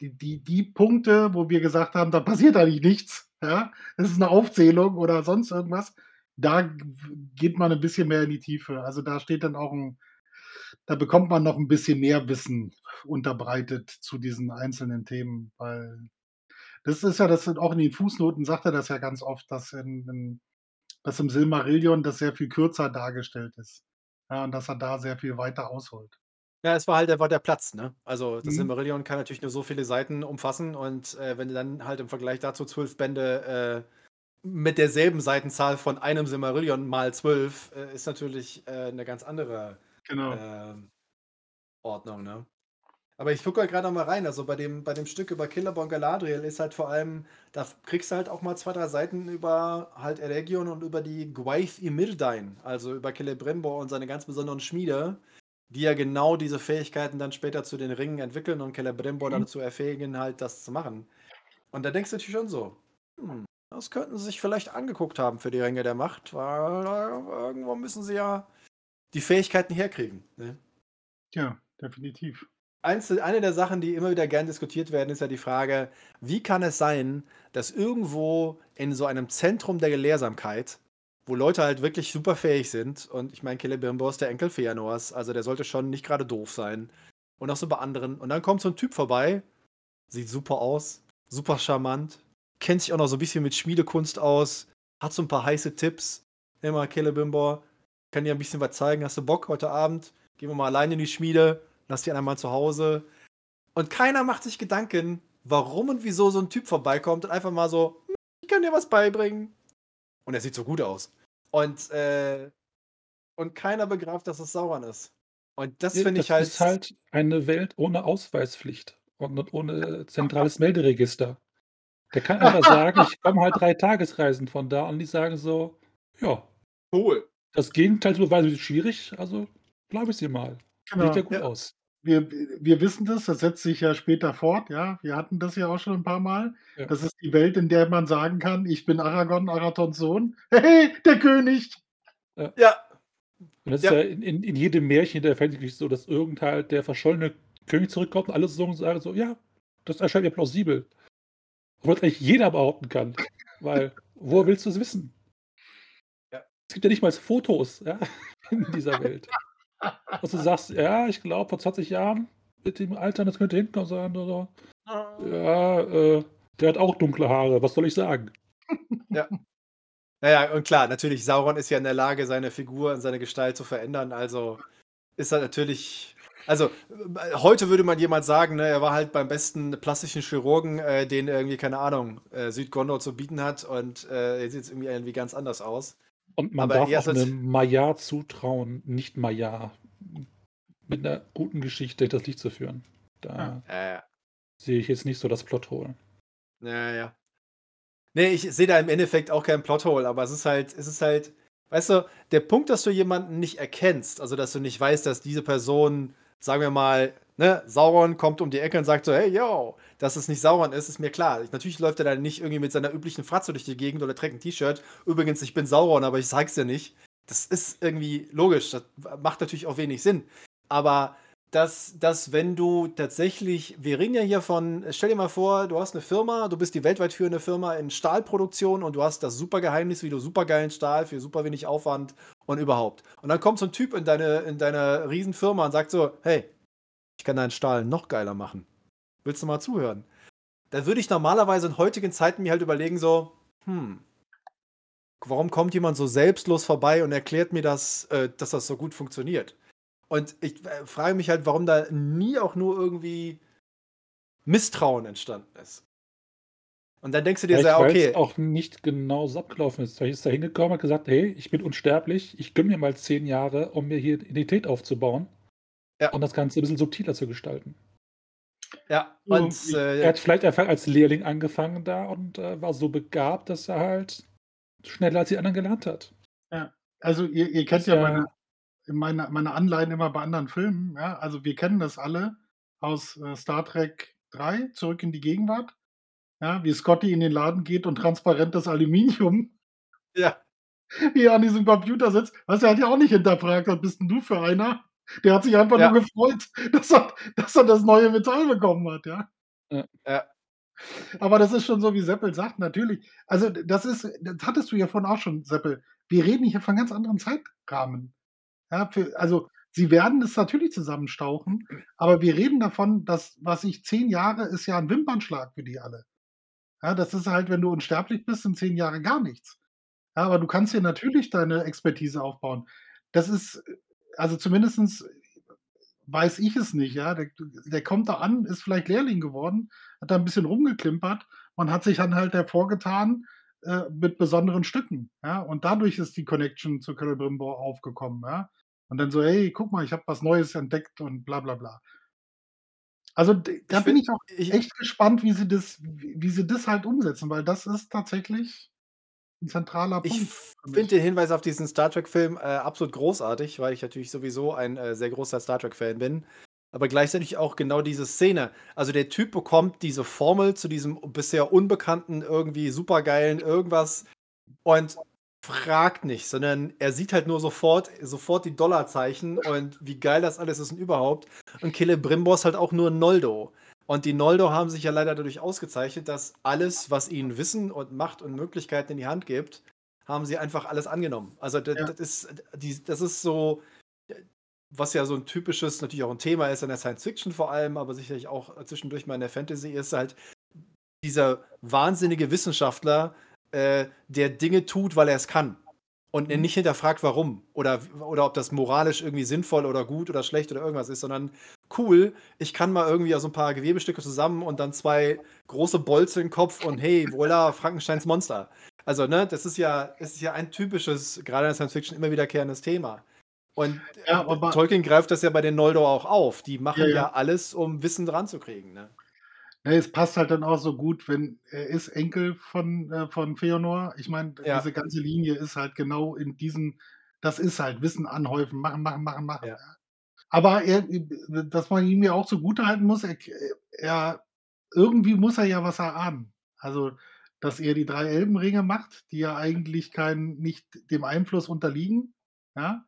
S4: die, die, die Punkte, wo wir gesagt haben, da passiert eigentlich nichts, ja, das ist eine Aufzählung oder sonst irgendwas, da geht man ein bisschen mehr in die Tiefe. Also da steht dann auch ein, da bekommt man noch ein bisschen mehr Wissen unterbreitet zu diesen einzelnen Themen, weil das ist ja, das sind auch in den Fußnoten sagt er das ja ganz oft, dass, in, in, dass im Silmarillion das sehr viel kürzer dargestellt ist. Ja, und dass er da sehr viel weiter ausholt.
S2: Ja, es war halt einfach der Platz, ne? Also, das
S4: Mhm.
S2: Silmarillion kann natürlich nur so viele Seiten umfassen und äh, wenn du dann halt im Vergleich dazu zwölf Bände äh, mit derselben Seitenzahl von einem Silmarillion mal zwölf, äh, ist natürlich äh, eine ganz andere
S4: Genau.
S2: ähm, Ordnung, ne? Aber ich gucke halt gerade mal rein. Also bei dem, bei dem Stück über Killerbon Galadriel ist halt vor allem, da kriegst du halt auch mal zwei, drei Seiten über halt Eregion und über die Gwaith i Myrdain, also über Celebrimbor und seine ganz besonderen Schmiede, die ja genau diese Fähigkeiten dann später zu den Ringen entwickeln und Celebrimbor
S4: Mhm.
S2: dazu erfähigen, halt das zu machen. Und da denkst du natürlich schon so, hm, das könnten sie sich vielleicht angeguckt haben für die Ringe der Macht, weil irgendwo müssen sie ja die Fähigkeiten herkriegen. Ne?
S4: Ja, definitiv.
S2: Einzel eine der Sachen, die immer wieder gern diskutiert werden, ist ja die Frage, wie kann es sein, dass irgendwo in so einem Zentrum der Gelehrsamkeit, wo Leute halt wirklich super fähig sind, und ich meine, Celebrimbor ist der Enkel Feanors, also der sollte schon nicht gerade doof sein, und auch so bei anderen, und dann kommt so ein Typ vorbei, sieht super aus, super charmant, kennt sich auch noch so ein bisschen mit Schmiedekunst aus, hat so ein paar heiße Tipps, immer Celebrimbor, kann dir ein bisschen was zeigen, hast du Bock heute Abend, gehen wir mal alleine in die Schmiede, lass die einmal zu Hause. Und keiner macht sich Gedanken, warum und wieso so ein Typ vorbeikommt und einfach mal so, "Hm, ich kann dir was beibringen. Und er sieht so gut aus. Und, äh, und keiner begreift, dass es Sauron ist. Und das finde ich halt.
S3: ist halt eine Welt ohne Ausweispflicht und ohne zentrales Melderegister. Der kann einfach sagen, ich komme halt drei Tagesreisen von da und die sagen so, ja,
S2: cool.
S3: das Gegenteil zu beweisen ist schwierig, also glaube ich sie mal.
S4: Genau.
S3: Sieht ja gut
S2: ja.
S3: aus.
S4: Wir, wir wissen das, das setzt sich ja später fort, ja. Wir hatten das ja auch schon ein paar Mal.
S3: Ja.
S4: Das ist die Welt, in der man sagen kann, ich bin Aragorn, Arathons Sohn. Hey, der König!
S2: Ja,
S3: Und das
S2: Ja.
S3: ist ja in, in, in jedem Märchen der Fantasy so, dass irgend halt der verschollene König zurückkommt und alle so sagen so, ja, das erscheint mir plausibel. Obwohl es eigentlich jeder behaupten kann. Weil, woher willst du es wissen?
S2: Ja.
S3: Es gibt ja nicht mal Fotos ja, in dieser Welt. Dass du sagst, ja, ich glaube, vor 20 Jahren mit dem Alter, das könnte hinkommen sein oder ja, äh, der hat auch dunkle Haare, was soll ich sagen?
S2: Naja, und klar, natürlich, Sauron ist ja in der Lage, seine Figur und seine Gestalt zu verändern. Also ist er natürlich. Also, äh, heute würde man jemand sagen, ne, er war halt beim besten plastischen Chirurgen, äh, den irgendwie, keine Ahnung, äh, Südgondor zu bieten hat und äh, er sieht jetzt irgendwie, irgendwie ganz anders aus.
S3: Und man
S2: Aber
S3: darf auch einem Maya zutrauen, nicht Maya, mit einer guten Geschichte das Licht zu führen. Da
S4: Ja.
S2: Ja, ja.
S3: sehe ich jetzt nicht so das Plothole.
S2: Ja, ja. Nee, ich sehe da im Endeffekt auch keinen Plothole, aber es ist halt, es ist halt, weißt du, der Punkt, dass du jemanden nicht erkennst, also dass du nicht weißt, dass diese Person sagen wir mal, ne, Sauron kommt um die Ecke und sagt so, hey, yo, dass es nicht Sauron ist, ist mir klar. Natürlich läuft er da nicht irgendwie mit seiner üblichen Fratze durch die Gegend oder trägt ein T-Shirt. Übrigens, ich bin Sauron, aber ich zeig's dir nicht. Das ist irgendwie logisch. Das macht natürlich auch wenig Sinn. Aber dass, dass wenn du tatsächlich, wir reden ja hier von, stell dir mal vor, du hast eine Firma, du bist die weltweit führende Firma in Stahlproduktion und du hast das super Geheimnis, wie du supergeilen Stahl für super wenig Aufwand und überhaupt. Und dann kommt so ein Typ in deine, in deine Riesenfirma und sagt so, hey, ich kann deinen Stahl noch geiler machen. Willst du mal zuhören? Da würde ich normalerweise in heutigen Zeiten mir halt überlegen so, hm, warum kommt jemand so selbstlos vorbei und erklärt mir das, äh, dass das so gut funktioniert? Und ich äh, frage mich halt, warum da nie auch nur irgendwie Misstrauen entstanden ist. Und dann denkst du dir so, ja, okay.
S3: auch nicht genau so abgelaufen ist. Vielleicht ist da hingekommen und gesagt, hey, ich bin unsterblich, ich gönne mir mal zehn Jahre, um mir hier Identität aufzubauen. Ja. Und das Ganze ein bisschen subtiler zu gestalten.
S2: Ja,
S3: und, äh, er hat vielleicht einfach als Lehrling angefangen da und äh, war so begabt, dass er halt schneller als die anderen gelernt hat.
S4: Ja, also ihr, ihr kennt ja meine, meine, meine Anleihen immer bei anderen Filmen. Ja? Also wir kennen das alle aus äh, Star Trek 3, Zurück in die Gegenwart. Ja, wie Scotty in den Laden geht und transparentes Aluminium.
S2: Ja.
S4: Wie er an diesem Computer sitzt. Was er hat ja auch nicht hinterfragt, was bist denn du für einer? Der hat sich einfach ja. nur gefreut, dass er, dass er das neue Metall bekommen hat, ja.
S2: Ja.
S4: Aber das ist schon so, wie Seppel sagt, natürlich. Also, das ist, das hattest du ja vorhin auch schon, Seppel. Wir reden hier von ganz anderen Zeitrahmen. Ja, für, also, sie werden es natürlich zusammenstauchen, aber wir reden davon, dass, was ich, zehn Jahre ist ja ein Wimpernschlag für die alle. Ja, das ist halt, wenn du unsterblich bist, sind zehn Jahre gar nichts. Ja, aber du kannst dir natürlich deine Expertise aufbauen. Das ist, also zumindestens weiß ich es nicht, ja. Der, der kommt da an, ist vielleicht Lehrling geworden, hat da ein bisschen rumgeklimpert und hat sich dann halt hervorgetan äh, mit besonderen Stücken, ja. Und dadurch ist die Connection zu Celebrimbor aufgekommen, ja. Und dann so, hey, guck mal, ich habe was Neues entdeckt und bla bla bla. Also da ich bin ich auch ich, echt gespannt, wie sie das, wie sie das halt umsetzen, weil das ist tatsächlich ein zentraler
S2: Punkt. Ich finde den Hinweis auf diesen Star Trek-Film äh, absolut großartig, weil ich natürlich sowieso ein äh, sehr großer Star Trek-Fan bin. Aber gleichzeitig auch genau diese Szene. Also der Typ bekommt diese Formel zu diesem bisher unbekannten, irgendwie supergeilen irgendwas und fragt nicht, sondern er sieht halt nur sofort, sofort die Dollarzeichen und wie geil das alles ist und überhaupt. Und Kille Brimbos halt auch nur Noldo. Und die Noldo haben sich ja leider dadurch ausgezeichnet, dass alles, was ihnen Wissen und Macht und Möglichkeiten in die Hand gibt, haben sie einfach alles angenommen. Also das, ja. das, ist, die, das ist so, was ja so ein typisches, natürlich auch ein Thema ist in der Science Fiction vor allem, aber sicherlich auch zwischendurch mal in der Fantasy, ist halt dieser wahnsinnige Wissenschaftler, äh, der Dinge tut, weil er es kann und mhm. nicht hinterfragt, warum oder, oder ob das moralisch irgendwie sinnvoll oder gut oder schlecht oder irgendwas ist, sondern cool, ich kann mal irgendwie aus so ein paar Gewebestücke zusammen und dann zwei große Bolze im Kopf und hey, voila, Frankensteins Monster. Also, ne, das ist ja, ist ja ein typisches, gerade in der Science Fiction, immer wiederkehrendes Thema. Und ja, Tolkien greift das ja bei den Noldor auch auf. Die machen ja, ja. ja alles, um Wissen dran zu kriegen. Ne?
S4: Ja, es passt halt dann auch so gut, wenn er ist Enkel von, äh, von Feanor. Ich meine, diese ganze Linie ist halt genau in diesem das ist halt Wissen anhäufen, machen, machen, machen, machen. Aber er dass man ihm ja auch zugutehalten muss, er er irgendwie muss er ja was erahnen. Also, dass er die drei Elbenringe macht, die ja eigentlich kein nicht dem Einfluss unterliegen, ja?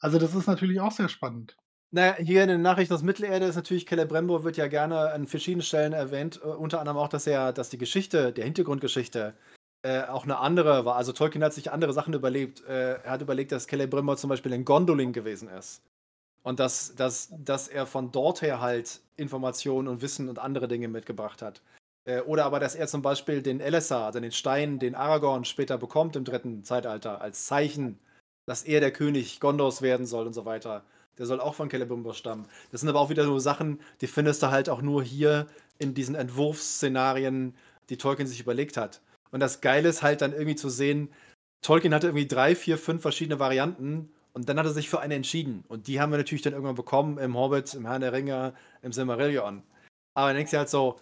S4: Also, das ist natürlich auch sehr spannend.
S2: Naja, hier in den Nachrichten aus Mittelerde ist natürlich Celebrembo wird ja gerne an verschiedenen Stellen erwähnt, äh, unter anderem auch, dass er dass die Geschichte, der Hintergrundgeschichte, äh, auch eine andere war. Also, Tolkien hat sich andere Sachen überlegt. Äh, er hat überlegt, dass Celebrimbor zum Beispiel in Gondolin gewesen ist. Und dass dass dass er von dort her halt Informationen und Wissen und andere Dinge mitgebracht hat. Äh, oder aber, dass er zum Beispiel den Elessar, also den Stein, den Aragorn später bekommt im dritten Zeitalter, als Zeichen, dass er der König Gondors werden soll und so weiter. Der soll auch von Celebrimbor stammen. Das sind aber auch wieder so Sachen, die findest du halt auch nur hier in diesen Entwurfsszenarien, die Tolkien sich überlegt hat. Und das Geile ist halt dann irgendwie zu sehen, Tolkien hatte irgendwie drei, vier, fünf verschiedene Varianten und dann hat er sich für eine entschieden. Und die haben wir natürlich dann irgendwann bekommen im Hobbit, im Herrn der Ringe, im Silmarillion. Aber dann denkst du halt so,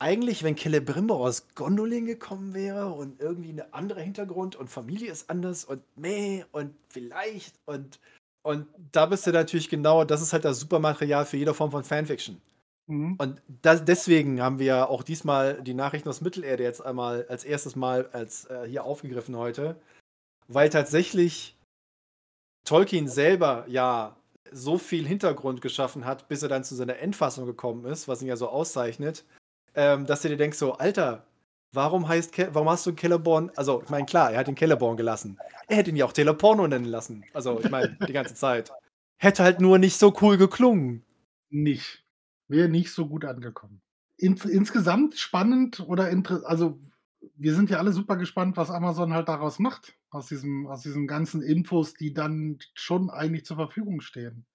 S2: eigentlich, wenn Celebrimbor aus Gondolin gekommen wäre und irgendwie ein anderer Hintergrund und Familie ist anders und meh und vielleicht und Und da bist du natürlich genau das ist halt das super Material für jede Form von Fanfiction.
S4: Mhm.
S2: Und das deswegen haben wir auch diesmal die Nachrichten aus Mittelerde jetzt einmal als erstes Mal als, äh, hier aufgegriffen heute, weil tatsächlich Tolkien selber ja so viel Hintergrund geschaffen hat, bis er dann zu seiner Endfassung gekommen ist, was ihn ja so auszeichnet, ähm, dass du dir denkst so: „Alter, warum heißt Ke warum hast du Celeborn“ also, ich meine, klar, er hat ihn Celeborn gelassen. Er hätte ihn ja auch Teleporno nennen lassen. Also, ich meine, die ganze Zeit. Hätte halt nur nicht so cool geklungen.
S4: Nicht. Wäre nicht so gut angekommen. Ins insgesamt spannend oder intere also, wir sind ja alle super gespannt, was Amazon halt daraus macht, aus diesem aus diesen ganzen Infos, die dann schon eigentlich zur Verfügung stehen.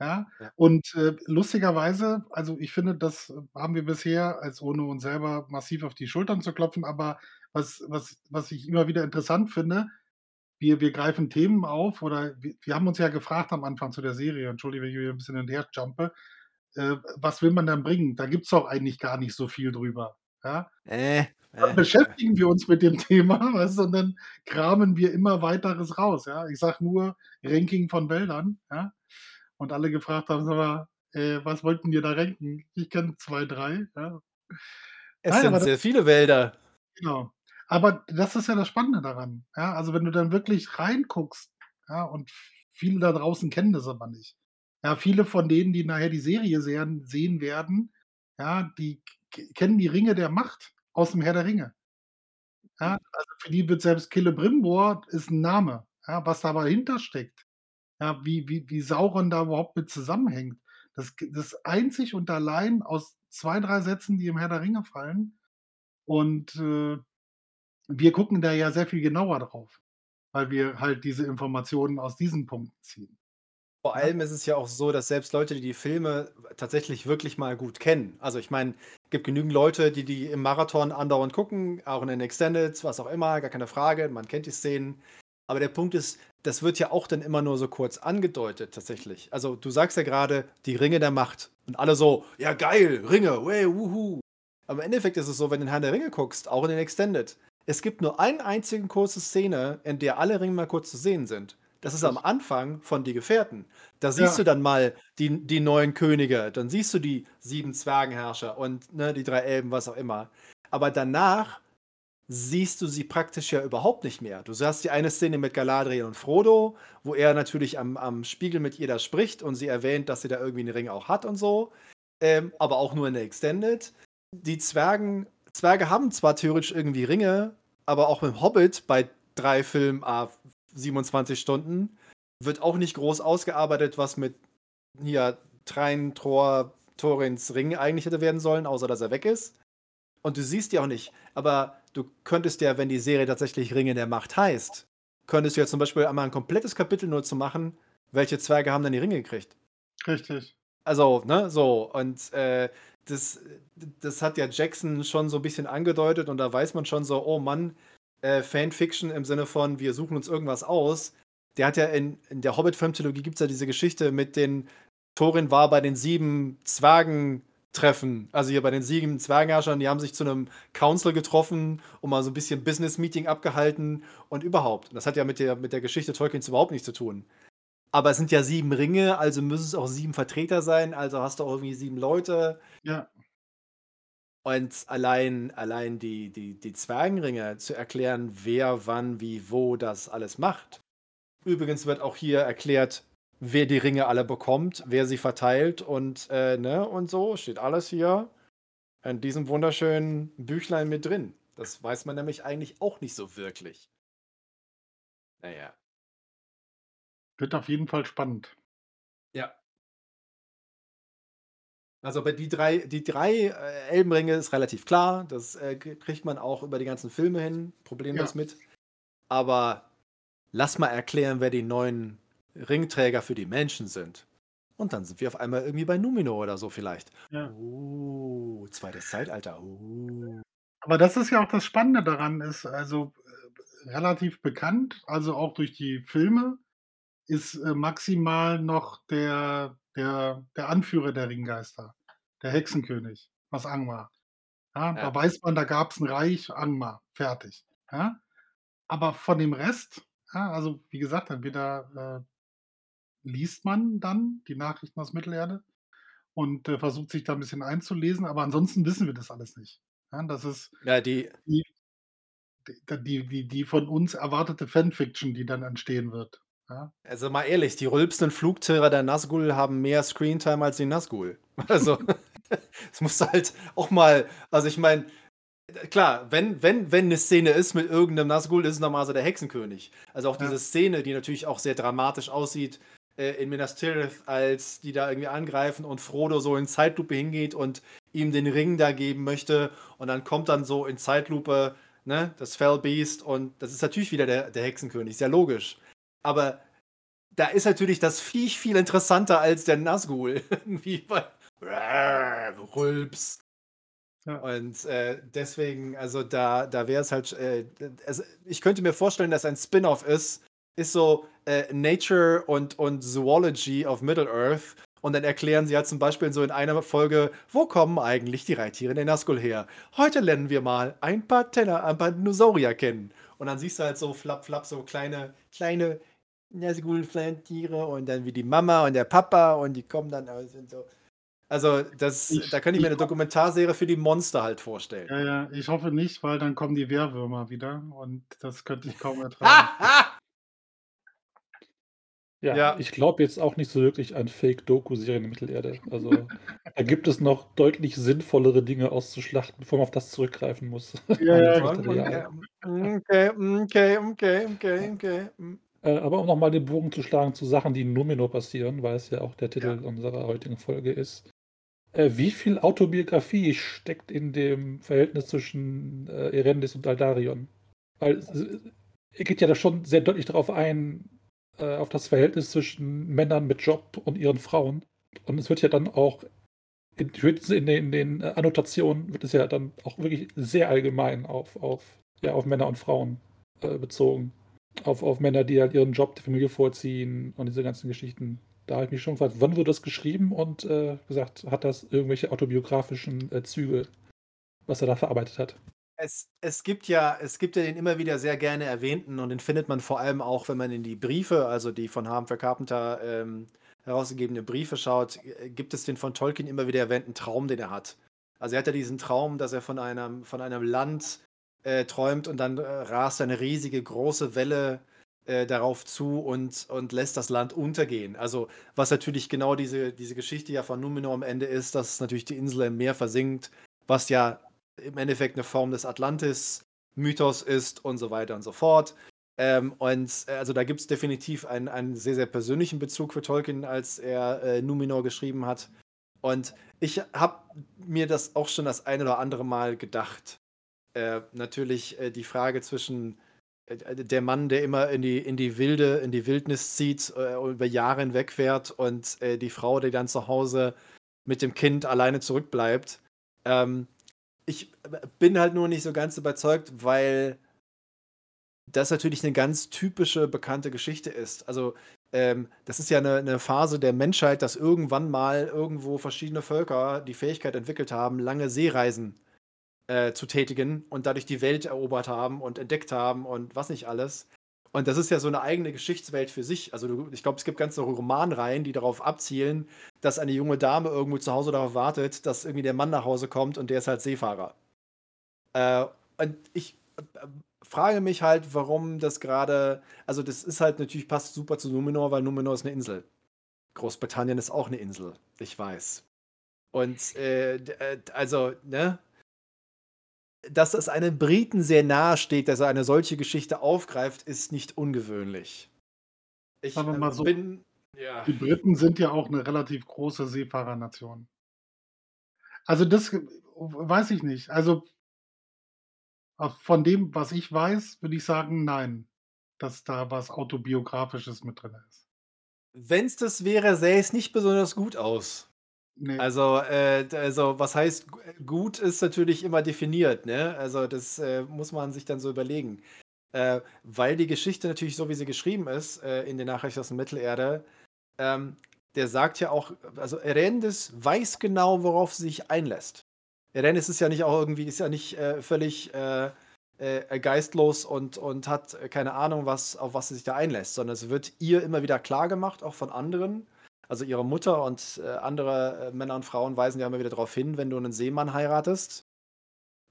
S4: Ja?
S2: Ja.
S4: Und, äh, lustigerweise also, ich finde, das haben wir bisher als ohne uns selber massiv auf die Schultern zu klopfen, aber was was was ich immer wieder interessant finde, wir wir greifen Themen auf oder wir wir haben uns ja gefragt am Anfang zu der Serie, entschuldige, wenn ich wieder 'n bisschen hin und her jumpe, äh, was will man dann bringen? Da gibt's doch eigentlich gar nicht so viel drüber, ja?
S2: Äh,
S4: Dann beschäftigen wir uns mit dem Thema, weißt du, und dann kramen wir immer Weiteres raus, ja? Ich sage nur Ranking von Wäldern, ja? Und alle gefragt haben: „Sag mal, äh, was wollten ihr da ranken?“ Ich kenne 2, 3, ja?
S2: Es
S4: Nein,
S2: sind
S4: das
S2: sehr viele Wälder.
S4: Genau. Aber das ist ja das Spannende daran, ja? Also, wenn du dann wirklich reinguckst, ja, und viele da draußen kennen das aber nicht. Ja, viele von denen, die nachher die Serie sehen sehen werden, ja, die kennen die Ringe der Macht aus'm Herr der Ringe. Ja, also, für die wird selbst Celebrimbor ist 'n Name, ja? Was da aber hintersteckt, ja, wie wie wie Sauron da überhaupt mit zusammenhängt, das das einzig und allein aus 2, 3 Sätzen, die im Herr der Ringe fallen. Und, äh, wir gucken da ja sehr viel genauer drauf, weil wir halt diese Informationen aus diesen Punkten ziehen.
S2: Vor allem ist es ja auch so, dass selbst Leute, die die Filme tatsächlich wirklich mal gut kennen also, ich meine, gibt genügend Leute, die die im Marathon andauernd gucken, auch in den Extendeds, was auch immer, gar keine Frage, man kennt die Szenen. Aber der Punkt ist, das wird ja auch dann immer nur so kurz angedeutet tatsächlich. Also, du sagst ja grade: „Die Ringe der Macht“ und alle so: „Ja geil, Ringe, way, wuhu.“ Aber im Endeffekt ist es so, wenn du in Herrn der Ringe guckst, auch in den Extended, es gibt nur einen einzigen kurze Szene, in der alle Ringe mal kurz zu sehen sind. Das ist am. Anfang von „Die Gefährten“. Da siehst
S4: Ja.
S2: du dann mal die die neuen Könige, dann siehst du die 7 Zwergenherrscher und, ne, die 3 Elben, was auch immer. Aber danach siehst du sie praktisch ja überhaupt nicht mehr. Du hast die eine Szene mit Galadriel und Frodo, wo er natürlich am am Spiegel mit ihr da spricht und sie erwähnt, dass sie da irgendwie 'n Ring auch hat und so, ähm, aber auch nur in der Extended. Die Zwergen Zwerge haben zwar theoretisch irgendwie Ringe, aber auch im Hobbit bei 3 Filmen à 27 Stunden wird auch nicht groß ausgearbeitet, was mit hier Train, Tror Thorins Ring eigentlich hätte werden sollen, außer dass er weg ist. Und du siehst die auch nicht. Aber du könntest ja, wenn die Serie tatsächlich Ringe der Macht heißt, könntest du ja zum Beispiel einmal 'n komplettes Kapitel nur zu machen, welche Zwerge haben denn die Ringe gekriegt?
S4: Richtig.
S2: Also, ne, so und, äh, das das hat ja Jackson schon so 'n bisschen angedeutet und da weiß man schon so: „Oh Mann, äh, Fanfiction im Sinne von, wir suchen uns irgendwas aus.“ Der hat ja in in der Hobbit-Filmtrilogie gibt's ja diese Geschichte mit den Thorin war bei den 7 Zwergen-Treffen, also hier bei den 7 Zwergenherrschern, die haben sich zu 'nem Council getroffen und mal so 'n bisschen Business-Meeting abgehalten und überhaupt. Das hat ja mit der mit der Geschichte Tolkiens überhaupt nichts zu tun. Aber es sind ja 7 Ringe, also müssen es auch 7 Vertreter sein, also hast du auch irgendwie 7 Leute.
S4: Ja.
S2: Und allein allein die die die Zwergenringe zu erklären, wer wann, wie, wo das alles macht. Übrigens wird auch hier erklärt, wer die Ringe alle bekommt, wer sie verteilt und, äh, ne, und so, steht alles hier in diesem wunderschönen Büchlein mit drin. Das weiß man nämlich eigentlich auch nicht so wirklich. Na ja.
S4: Wird auf jeden Fall spannend.
S2: Ja. Also, aber die 3 die 3, äh, Elbenringe ist relativ klar. Das, äh, kriegt man auch über die ganzen Filme hin, problemlos
S4: Ja.
S2: mit. Aber lass mal erklären, wer die neuen Ringträger für die Menschen sind. Und dann sind wir auf einmal irgendwie bei Numenor oder so vielleicht.
S4: Ja.
S2: Oh, zweites Zeitalter. Oh.
S4: Aber das ist ja auch das Spannende daran ist also, äh, relativ bekannt, also auch durch die Filme, ist, äh, maximal noch der der der Anführer der Ringgeister, der Hexenkönig aus Angmar. Ja,
S2: Ja.
S4: da weiß man, da gab's 'n Reich Angmar, fertig, ja? Aber von dem Rest, also wie gesagt, entweder, äh liest man dann die Nachrichten aus Mittelerde und, äh, versucht sich da ein bisschen einzulesen, aber ansonsten wissen wir das alles nicht. Das ist
S2: die
S4: die die die die von uns erwartete Fanfiction, die dann entstehen wird, ja?
S2: also mal ehrlich, die rülpsenden Flugtiere der Nazgul haben mehr Screentime als die Nazgul. Also, das musst du halt auch mal also ich meine, klar, wenn wenn wenn 'ne Szene ist mit irgendeinem Nazgul, ist es normalerweise der Hexenkönig. Also auch
S4: Ja.
S2: diese Szene, die natürlich auch sehr dramatisch aussieht, äh, in Minas Tirith, als die da irgendwie angreifen und Frodo so in Zeitlupe hingeht und ihm den Ring da geben möchte und dann kommt dann so in Zeitlupe, ne, das Fell Beast und das ist natürlich wieder der der Hexenkönig, ja logisch. Aber da ist natürlich das Viech viel interessanter als der Nazgul. Irgendwie, weil Rülps.
S4: Ja.
S2: Und äh, deswegen, also da, da wäre es halt, äh, also ich könnte mir vorstellen, dass ein Spin-off ist, ist so äh, Nature und, und Zoology of Middle-earth. Und dann erklären sie halt zum Beispiel so in einer Folge, wo kommen eigentlich die Reittiere der Nazgul her? Heute lernen wir mal ein paar Tenner, ein paar Dinosaurier kennen. Und dann siehst du halt so flapp, flapp, so kleine, kleine Nazgul-Tiere und dann wie die Mama und der Papa und die kommen dann aus und so. Also, das,
S4: Ich-
S2: da könnte ich mir eine Dokumentarserie für die Monster halt vorstellen.
S4: Ja, ja, ich hoffe nicht, weil dann kommen die Wehrwürmer wieder und das könnte ich kaum ertragen.
S3: Ja,
S2: Ja.
S3: ich glaube jetzt auch nicht so wirklich an Fake-Doku-Serien in Mittelerde. Also da gibt es noch deutlich sinnvollere Dinge auszuschlachten, bevor man auf das zurückgreifen muss.
S4: Ja, ja.
S2: Okay, okay, okay, okay, okay.
S3: Äh, aber um nochmal den Bogen zu schlagen zu Sachen, die in Numenor passieren, weil es ja auch der Titel unserer heutigen Folge ist. Äh, wie viel Autobiografie steckt in dem Verhältnis zwischen äh, Erendis und Aldarion? Weil äh, er geht ja da schon sehr deutlich darauf ein, äh, auf das Verhältnis zwischen Männern mit Job und ihren Frauen. Und es wird ja dann auch in, in, den, in den Annotationen wird es ja dann auch wirklich sehr allgemein auf, auf, ja, auf Männer und Frauen äh, bezogen auf, auf Männer, die halt ihren Job der Familie vorziehen und diese ganzen Geschichten. Da habe ich mich schon gefragt, wann wurde das geschrieben und äh, gesagt, hat das irgendwelche autobiografischen äh, Züge, was er da verarbeitet hat?
S2: Es, es gibt ja, es gibt ja den immer wieder sehr gerne erwähnten und den findet man vor allem auch, wenn man in die Briefe, also die von Harmfer Carpenter ähm, herausgegebene Briefe schaut, äh, gibt es den von Tolkien immer wieder erwähnten Traum, den er hat. Also er hat ja diesen Traum, dass er von einem, von einem Land äh, träumt und dann äh, rast eine riesige große Welle äh, darauf zu und, und lässt das Land untergehen. Also was natürlich genau diese, diese Geschichte ja von Numenor am Ende ist, dass natürlich die Insel im Meer versinkt, was ja im Endeffekt eine Form des Atlantis-Mythos ist und so weiter und so fort. Ähm, und äh, also da gibt es definitiv einen, einen sehr, sehr persönlichen Bezug für Tolkien, als er äh, Numenor geschrieben hat. Und ich habe mir das auch schon das ein oder andere Mal gedacht. Äh, natürlich äh, die Frage zwischen äh, der Mann, der immer in die, in die Wilde, in die Wildnis zieht, äh, und über Jahre hinweg fährt und äh, die Frau, die dann zu Hause mit dem Kind alleine zurückbleibt. Ähm, ich bin halt nur nicht so ganz überzeugt, weil das natürlich eine ganz typische, bekannte Geschichte ist. Also, ähm, das ist ja eine, eine Phase der Menschheit, dass irgendwann mal irgendwo verschiedene Völker die Fähigkeit entwickelt haben, lange Seereisen äh, zu tätigen und dadurch die Welt erobert haben und entdeckt haben und was nicht alles. Und das ist ja so eine eigene Geschichtswelt für sich. Also du, ich glaube, es gibt ganze Romanreihen, die darauf abzielen, dass eine junge Dame irgendwo zu Hause darauf wartet, dass irgendwie der Mann nach Hause kommt und der ist halt Seefahrer. Äh, und ich äh, frage mich halt, warum das gerade, also das ist halt natürlich passt super zu Numenor, weil Numenor ist eine Insel. Großbritannien ist auch eine Insel, ich weiß. Und äh, äh, also, ne? Dass es einem Briten sehr nahe steht, dass er eine solche Geschichte aufgreift, ist nicht ungewöhnlich. Ich
S4: Sagen wir mal
S2: äh,
S4: so,
S2: bin. Ja.
S4: Die Briten sind ja auch eine relativ große Seefahrernation. Also das weiß ich nicht. Also äh, von dem, was ich weiß, würde ich sagen, nein, dass da was Autobiografisches mit drin ist.
S2: Wenn es das wäre, sähe es nicht besonders gut aus.
S4: Nee.
S2: Also, äh, also was heißt gu- gut ist natürlich immer definiert, ne? Also das äh, muss man sich dann so überlegen. Äh, weil die Geschichte natürlich so, wie sie geschrieben ist, äh, in den Nachrichten aus der Mittelerde, ähm, der sagt ja auch, also Erendis weiß genau, worauf sie sich einlässt. Erendis ist ja nicht auch irgendwie, ist ja nicht äh, völlig, äh, geistlos und, und hat keine Ahnung, was, auf was sie sich da einlässt, sondern es wird ihr immer wieder klar gemacht, auch von anderen. Also ihre Mutter und äh, andere äh, Männer und Frauen weisen ja immer wieder darauf hin, wenn du einen Seemann heiratest,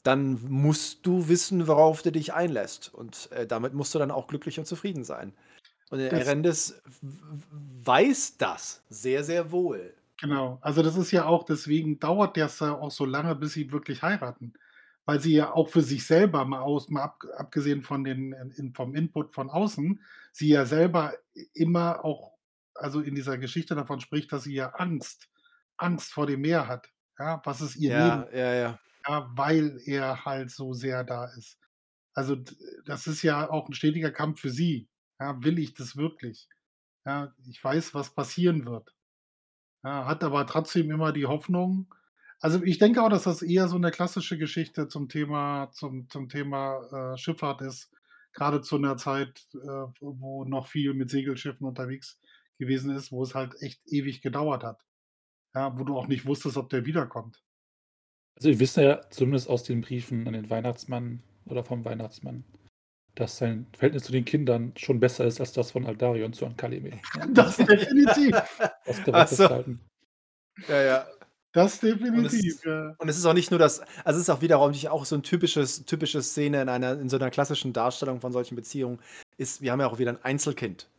S2: dann musst du wissen, worauf du dich einlässt. Und äh, damit musst du dann auch glücklich und zufrieden sein. Und der Erendes weiß das sehr, sehr wohl.
S4: Genau. Also das ist ja auch, deswegen dauert das ja auch so lange, bis sie wirklich heiraten. Weil sie ja auch für sich selber, mal, aus, mal ab, abgesehen von den, in, vom Input von außen, sie ja selber immer auch, also in dieser Geschichte davon spricht, dass sie ja Angst, Angst vor dem Meer hat. Ja, was ist ihr
S2: Ja,
S4: Leben?
S2: ja, ja.
S4: Ja, weil er halt so sehr da ist. Also das ist ja auch ein stetiger Kampf für sie. Ja, will ich das wirklich? Ja, ich weiß, was passieren wird. Ja, hat aber trotzdem immer die Hoffnung. Also, ich denke auch, dass das eher so eine klassische Geschichte zum Thema zum zum Thema, äh, Schifffahrt ist, Gerade zu einer Zeit, äh, wo noch viel mit Segelschiffen unterwegs gewesen ist, wo es halt echt ewig gedauert hat. Ja, wo du auch nicht wusstest, ob der wiederkommt.
S3: Also, wir wissen ja zumindest aus den Briefen an den Weihnachtsmann oder vom Weihnachtsmann, dass sein Verhältnis zu den Kindern schon besser ist als das von Aldarion zu Ankaleme.
S4: Das definitiv.
S3: Das wir
S2: so. Ja, ja.
S4: Das
S2: Und es,
S4: definitiv, ja.
S2: und es ist auch nicht nur das, also es ist auch wiederum nicht auch so ein typisches, typische Szene in einer, in so einer klassischen Darstellung von solchen Beziehungen, ist, wir haben ja auch wieder ein Einzelkind.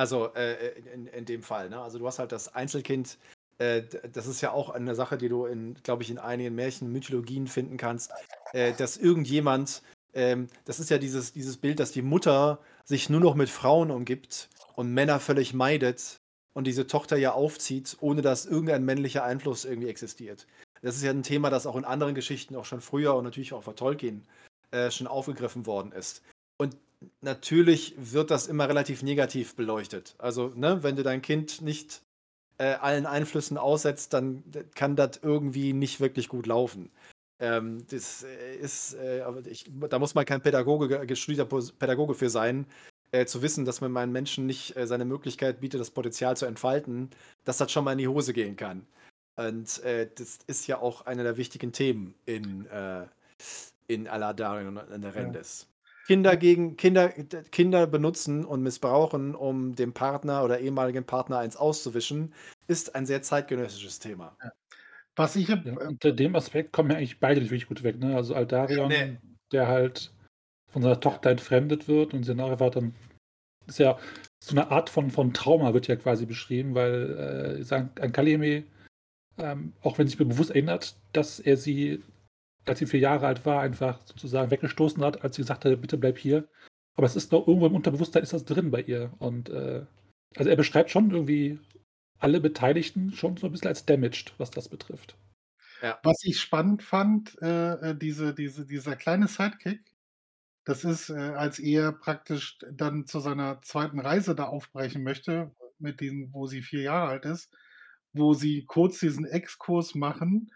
S2: Also äh, in, in dem Fall, ne? Also du hast halt das Einzelkind, äh, das ist ja auch eine Sache, die du in, glaube ich, in einigen Märchen, Mythologien finden kannst, äh, dass irgendjemand, ähm, das ist ja dieses, dieses Bild, dass die Mutter sich nur noch mit Frauen umgibt und Männer völlig meidet und diese Tochter ja aufzieht, ohne dass irgendein männlicher Einfluss irgendwie existiert. Das ist ja ein Thema, das auch in anderen Geschichten auch schon früher und natürlich auch von Tolkien äh, schon aufgegriffen worden ist. Und natürlich wird das immer relativ negativ beleuchtet. Also, ne, wenn du dein Kind nicht äh, allen Einflüssen aussetzt, dann kann das irgendwie nicht wirklich gut laufen. Ähm, das äh, ist, äh, ich, da muss man kein Pädagoge, gestudierter Pädagoge für sein, äh, zu wissen, dass man meinen Menschen nicht äh, seine Möglichkeit bietet, das Potenzial zu entfalten, dass das schon mal in die Hose gehen kann. Und äh, das ist ja auch einer der wichtigen Themen in, in Aladarion und in der
S4: Ja.
S2: Kinder gegen Kinder, Kinder benutzen und missbrauchen, um dem Partner oder ehemaligen Partner eins auszuwischen, ist ein sehr zeitgenössisches Thema.
S4: Was ich hab,
S3: Ja,
S4: äh,
S3: unter dem Aspekt kommen ja eigentlich beide nicht wirklich gut weg. Ne? Also Aldarion,
S2: Nee.
S3: der halt von seiner Tochter entfremdet wird und sie nachher war dann, ist ja so eine Art von, von Trauma wird ja quasi beschrieben, weil äh, sagen, an Kaleme, ähm, auch wenn sich mir bewusst erinnert, dass er sie, als sie vier Jahre alt war, einfach sozusagen weggestoßen hat, als sie hat, bitte bleib hier. Aber es ist noch irgendwo im Unterbewusstsein ist das drin bei ihr. Und äh, also er beschreibt schon irgendwie alle Beteiligten schon so ein bisschen als damaged, was das betrifft.
S4: was ich spannend fand, äh, äh, diese, diese, dieser kleine Sidekick, das ist, äh, als er praktisch dann zu seiner zweiten Reise da aufbrechen möchte, mit diesen, wo sie vier Jahre alt ist, wo sie kurz diesen Exkurs machen,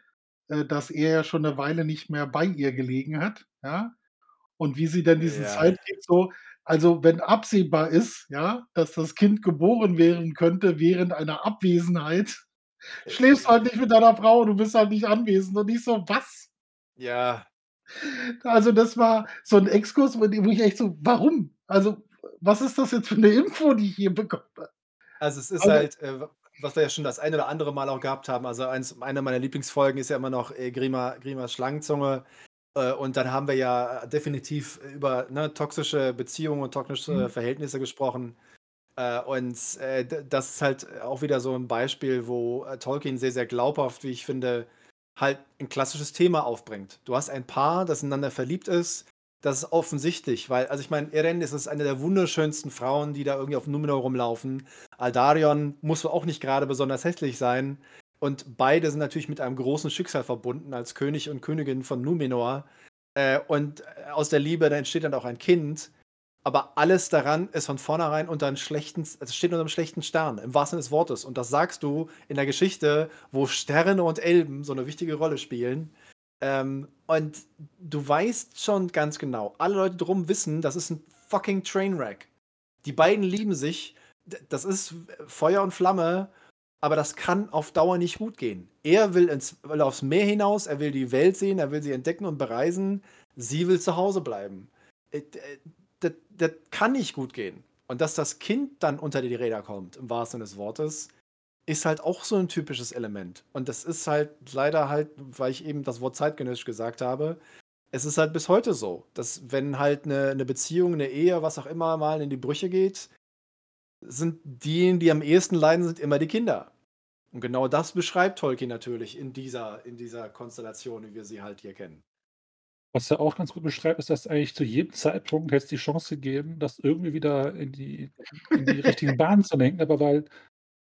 S4: äh, dass er ja schon eine Weile nicht mehr bei ihr gelegen hat, ja, und wie sie dann diesen
S2: Ja.
S4: Sidekick so, also wenn absehbar ist, ja, dass das Kind geboren werden könnte während einer Abwesenheit, schläfst halt nicht mit deiner Frau, du bist halt nicht anwesend und ich so, was?
S2: Ja,
S4: Also das war so ein Exkurs, wo wo ich echt so, warum? Also was ist das jetzt für eine Info, die ich hier bekomme?
S2: also es ist
S4: Also-
S2: halt, äh, was wir ja schon das eine oder andere Mal auch gehabt haben. Also eins, eine meiner Lieblingsfolgen ist ja immer noch äh, Grima, Grimas Schlangenzunge. Äh, und dann haben wir ja definitiv über ne, toxische Beziehungen und toxische
S4: Mhm.
S2: Verhältnisse gesprochen. Äh, und äh, das ist halt auch wieder so ein Beispiel, wo äh, Tolkien sehr, sehr glaubhaft, wie ich finde, halt ein klassisches Thema aufbringt. Du hast ein Paar, das ineinander verliebt ist. Das ist offensichtlich, weil, also ich meine, Eren ist es eine der wunderschönsten Frauen, die da irgendwie auf Numenor rumlaufen. Aldarion muss auch nicht gerade besonders hässlich sein. Und beide sind natürlich mit einem großen Schicksal verbunden als König und Königin von Numenor. Äh, und äh, aus der Liebe, da entsteht dann auch ein Kind. Aber alles daran ist von vornherein unter einem schlechten, es steht unter einem schlechten Stern, im wahrsten Sinne des Wortes. Und das sagst du in der Geschichte, wo Sterne und Elben so eine wichtige Rolle spielen. Ähm, und du weißt schon ganz genau, alle Leute drum wissen, das ist ein fucking Trainwreck. Die beiden lieben sich, das ist Feuer und Flamme, aber das kann auf Dauer nicht gut gehen. Er will, ins, will aufs Meer hinaus, er will die Welt sehen, er will sie entdecken und bereisen. Sie will zu Hause bleiben. Äh, äh, Das, das kann nicht gut gehen. Und dass das Kind dann unter die Räder kommt, im wahrsten Sinne des Wortes, ist halt auch so ein typisches Element. Und das ist halt leider halt, weil ich eben das Wort zeitgenössisch gesagt habe, es ist halt bis heute so, dass wenn halt eine, eine Beziehung, eine Ehe, was auch immer mal in die Brüche geht, sind diejenigen, die am ehesten leiden, sind immer die Kinder. Und genau das beschreibt Tolkien natürlich in dieser, in dieser Konstellation, wie wir sie halt hier kennen.
S3: Was er auch ganz gut beschreibt, ist, dass eigentlich zu jedem Zeitpunkt hätte es die Chance gegeben, das irgendwie wieder in die, in die richtigen Bahnen zu lenken, aber weil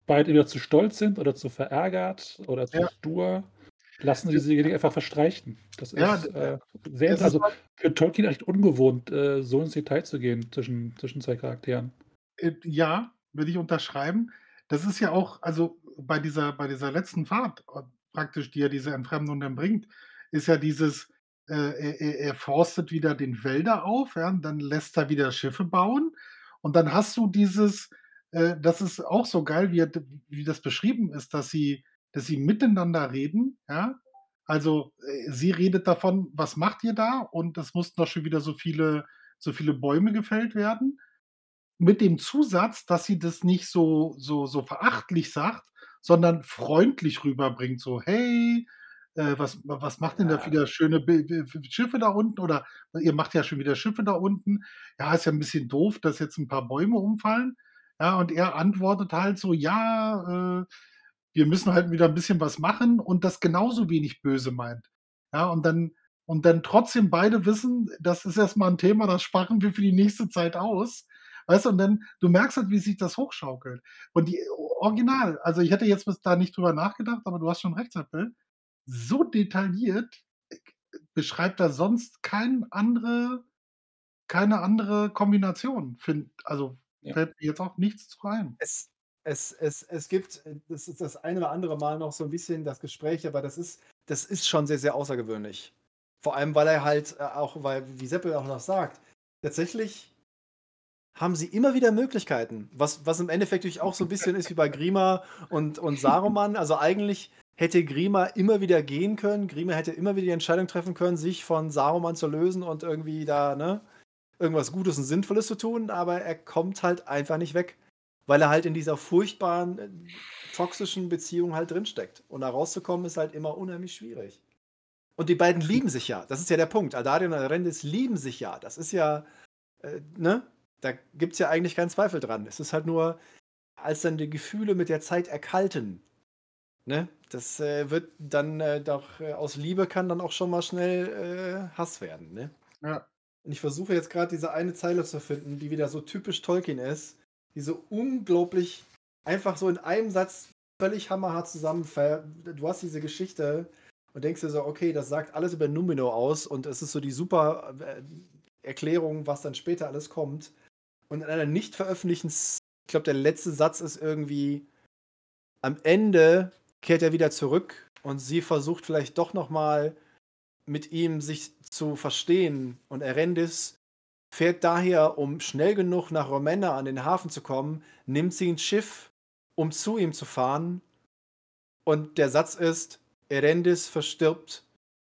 S3: beide wieder zu stolz sind oder zu verärgert oder zu
S4: Ja.
S3: stur, lassen sie diese Dinge einfach verstreichen. Das ist
S4: Ja,
S3: äh, sehr,
S4: ist
S3: also
S4: halt-
S3: für Tolkien echt ungewohnt, äh, so ins Detail zu gehen zwischen, zwischen zwei Charakteren.
S4: Äh, ja, würde ich unterschreiben. Das ist ja auch, also bei dieser, bei dieser letzten Fahrt, äh, praktisch, die ja diese Entfremdung dann bringt, ist ja dieses, äh, er, er, forstet wieder den Wälder auf, ja, dann lässt er wieder Schiffe bauen. Und dann hast du dieses, äh, das ist auch so geil, wie, wie das beschrieben ist, dass sie, dass sie miteinander reden, ja. Also äh, sie redet davon, was macht ihr da? Und es mussten doch schon wieder so viele, so viele Bäume gefällt werden mit dem Zusatz, dass sie das nicht so so so verachtlich sagt, sondern freundlich rüberbringt, so: „Hey, äh, was was macht denn da
S2: Ja.
S4: wieder schöne Bi Bi Schiffe da unten?“ Oder: „Ihr macht ja schon wieder Schiffe da unten. Ja, ist ja 'n bisschen doof, dass jetzt 'n paar Bäume umfallen.“ Ja, und er antwortet halt so: „Ja, äh, wir müssen halt wieder 'n bisschen was machen“ und das genauso wenig böse meint. Ja, und dann und dann trotzdem beide wissen, das ist erst mal 'n Thema, das sparen wir für die nächste Zeit aus. Weißt du, und dann du merkst halt, wie sich das hochschaukelt. Und die original, also ich hätte jetzt bis da nicht drüber nachgedacht, aber du hast schon recht, Seppel. So detailliert, äh, beschreibt er sonst kein andere keine andere Kombination, find also
S3: Ja.
S4: fällt mir jetzt auch nichts zu ein.
S2: Es, es, es, es gibt, äh, das ist das eine oder andere Mal noch so ein bisschen das Gespräch, aber das ist, das ist schon sehr, sehr außergewöhnlich. Vor allem, weil er halt äh, auch, weil, wie Seppel auch noch sagt, tatsächlich haben sie immer wieder Möglichkeiten, was, was im Endeffekt natürlich auch so ein bisschen ist wie bei Grima und, und Saruman. Also eigentlich hätte Grima immer wieder gehen können, Grima hätte immer wieder die Entscheidung treffen können, sich von Saruman zu lösen und irgendwie da, ne, irgendwas Gutes und Sinnvolles zu tun, aber er kommt halt einfach nicht weg weil er halt in dieser furchtbaren, äh, toxischen Beziehung halt drinsteckt. Und da rauszukommen ist halt immer unheimlich schwierig. Und die beiden lieben sich ja. Das ist ja der Punkt. Aldarion und Arendis lieben sich ja. Das ist ja, äh, ne? Da gibt es ja eigentlich keinen Zweifel dran. Es ist halt nur, als dann die Gefühle mit der Zeit erkalten, ne? Das äh, wird dann äh, doch äh, aus Liebe kann dann auch schon mal schnell äh, Hass werden, ne?
S4: Ja.
S2: Und ich versuche jetzt gerade diese eine Zeile zu finden, die wieder so typisch Tolkien ist, die so unglaublich einfach so in einem Satz völlig hammerhart zusammenfällt. Du hast diese Geschichte und denkst dir so, okay, das sagt alles über Numenor aus und es ist so die super äh, Erklärung, was dann später alles kommt. Und in einer nicht veröffentlichten, ich glaube, der letzte Satz ist irgendwie, am Ende kehrt er wieder zurück und sie versucht vielleicht doch noch mal mit ihm sich zu verstehen und Erendis fährt daher, um schnell genug nach Romena an den Hafen zu kommen, nimmt sie ein Schiff, um zu ihm zu fahren. Und der Satz ist, Erendis verstirbt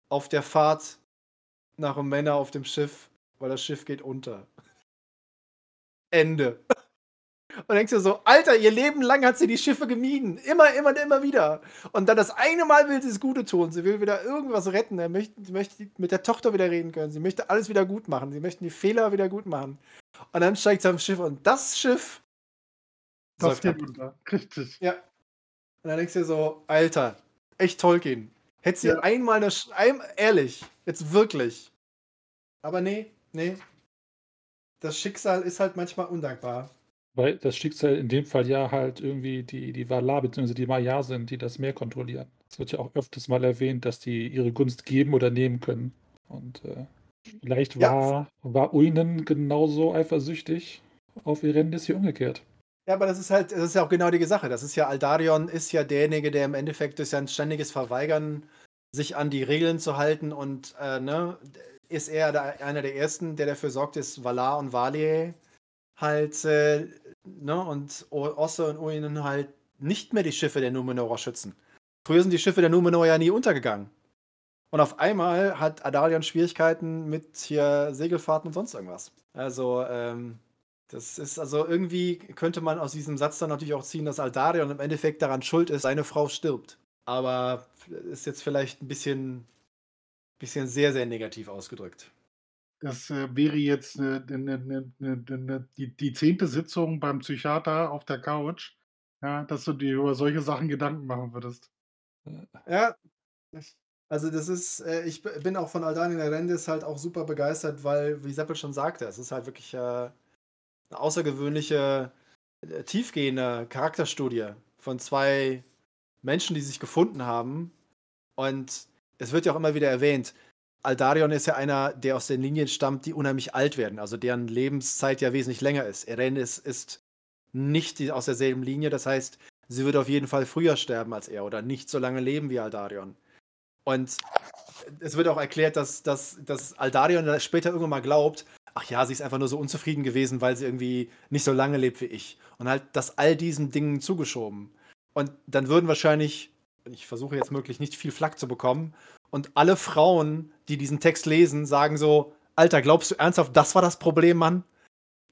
S2: auf der Fahrt nach Romena auf dem Schiff, weil das Schiff geht unter. Ende. Und denkst du so, Alter, ihr Leben lang hat sie die Schiffe gemieden. Immer, immer, immer wieder. Und dann das eine Mal will sie es Gute tun. Sie will wieder irgendwas retten. Er möchte, sie möchte mit der Tochter wieder reden können. Sie möchte alles wieder gut machen. Sie möchten die Fehler wieder gut machen. Und dann steigt sie am Schiff und das Schiff.
S4: Das geht
S2: ab.
S4: unter. Richtig.
S2: Ja. Und dann denkst du dir so, Alter, echt Tolkien. Hätte sie
S4: Ja.
S2: einmal eine. Sch ein, ehrlich, jetzt wirklich. Aber nee, nee. Das Schicksal ist halt manchmal undankbar.
S3: Weil das Schicksal in dem Fall ja halt irgendwie die, die Valar bzw. die Maya sind, die das Meer kontrollieren. Es wird ja auch öfters mal erwähnt, dass die ihre Gunst geben oder nehmen können. Und äh, vielleicht
S2: Ja.
S3: war, war Uinen genauso eifersüchtig auf Erendis wie umgekehrt.
S2: Ja, aber das ist halt, das ist ja auch genau die Sache. Das ist ja, Aldarion ist ja derjenige, der im Endeffekt durch sein ständiges Verweigern, sich an die Regeln zu halten und, äh, ne, ist er der, einer der ersten, der dafür sorgt, dass Valar und Valie halt, äh, ne, und Osse und Uinen halt nicht mehr die Schiffe der Numenorer schützen. Früher sind die Schiffe der Numenor ja nie untergegangen. Und auf einmal hat Adalion Schwierigkeiten mit hier Segelfahrten und sonst irgendwas. Also, ähm, das ist also irgendwie könnte man aus diesem Satz dann natürlich auch ziehen, dass Aldarion im Endeffekt daran schuld ist, seine Frau stirbt. Aber ist jetzt vielleicht ein bisschen, bisschen sehr, sehr negativ ausgedrückt.
S4: Das äh, wäre jetzt ne, ne, ne, ne, die, die zehnte Sitzung beim Psychiater auf der Couch, ja, dass du dir über solche Sachen Gedanken machen würdest.
S2: Ja, also das ist, äh, ich bin auch von Aldani Rendis halt auch super begeistert, weil, wie Seppel schon sagte, es ist halt wirklich äh, eine außergewöhnliche, äh, tiefgehende Charakterstudie von zwei Menschen, die sich gefunden haben. Und es wird ja auch immer wieder erwähnt, Aldarion ist ja einer, der aus den Linien stammt, die unheimlich alt werden, also deren Lebenszeit ja wesentlich länger ist. Eren ist, ist nicht aus derselben Linie, das heißt, sie wird auf jeden Fall früher sterben als er oder nicht so lange leben wie Aldarion. Und es wird auch erklärt, dass, dass, dass Aldarion später irgendwann mal glaubt, ach ja, sie ist einfach nur so unzufrieden gewesen, weil sie irgendwie nicht so lange lebt wie ich. Und halt das all diesen Dingen zugeschoben. Und dann würden wahrscheinlich, ich versuche jetzt möglich nicht viel Flack zu bekommen, und alle Frauen, die diesen Text lesen, sagen so, Alter, glaubst du ernsthaft, das war das Problem, Mann?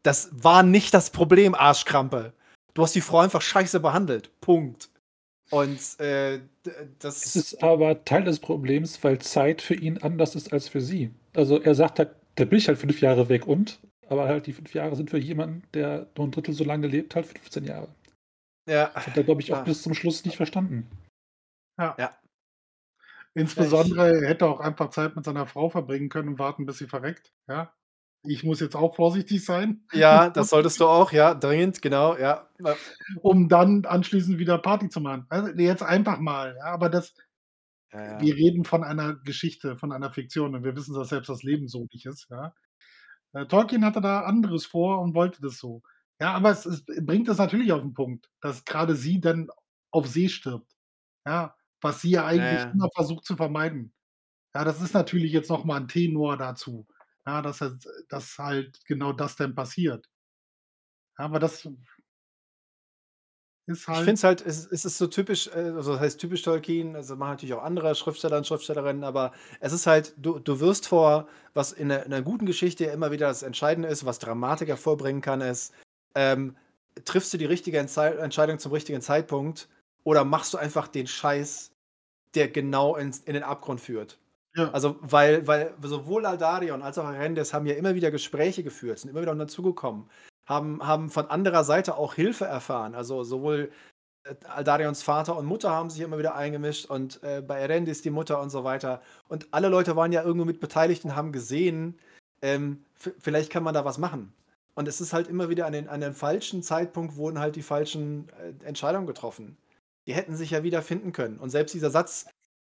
S2: Das war nicht das Problem, Arschkrampe. Du hast die Frau einfach scheiße behandelt. Punkt. Und äh, das.
S3: Es ist aber Teil des Problems, weil Zeit für ihn anders ist als für sie. Also er sagt halt, da bin ich halt fünf Jahre weg und, aber halt die fünf Jahre sind für jemanden, der nur ein Drittel so lange lebt, halt 15 Jahre.
S2: Ja.
S3: Das hat er, glaube ich, auch ja. bis zum Schluss nicht verstanden.
S4: Ja. ja. Insbesondere er hätte auch einfach Zeit mit seiner Frau verbringen können und warten, bis sie verreckt. Ja. Ich muss jetzt auch vorsichtig sein.
S2: Ja, das solltest du auch, ja, dringend, genau, ja.
S4: Um dann anschließend wieder Party zu machen. Also jetzt einfach mal, ja, aber das, ja, ja. wir reden von einer Geschichte, von einer Fiktion und wir wissen, dass selbst das Leben so nicht ist, ja. Äh, Tolkien hatte da anderes vor und wollte das so. Ja, aber es, es bringt es natürlich auf den Punkt, dass gerade sie dann auf See stirbt. Ja, was sie ja eigentlich ja. immer versucht zu vermeiden. Ja, das ist natürlich jetzt noch mal 'n Tenor dazu. Ja, dass halt dass halt genau das dann passiert. Ja, aber das
S2: ist halt Ich finde es halt es es ist so typisch, äh, also das heißt typisch Tolkien, also machen natürlich auch andere Schriftsteller und Schriftstellerinnen, aber es ist halt du du wirst vor was in 'ner in 'ner guten Geschichte immer wieder das Entscheidende ist, was Dramatik hervorbringen kann, ist, ähm, triffst du die richtige Entscheidung zum richtigen Zeitpunkt oder machst du einfach den Scheiß, der genau ins in den Abgrund führt? Ja. Also, weil, weil sowohl Aldarion als auch Arendes haben ja immer wieder Gespräche geführt, sind immer wieder dazugekommen, haben, haben von anderer Seite auch Hilfe erfahren. Also sowohl äh, Aldarions Vater und Mutter haben sich immer wieder eingemischt und äh, bei Erendis die Mutter und so weiter. Und alle Leute waren ja irgendwo mit beteiligt und haben gesehen, ähm, vielleicht kann man da was machen. Und es ist halt immer wieder an den, an den falschen Zeitpunkt wurden halt die falschen äh, Entscheidungen getroffen. Die hätten sich ja wieder finden können. Und selbst dieser Satz,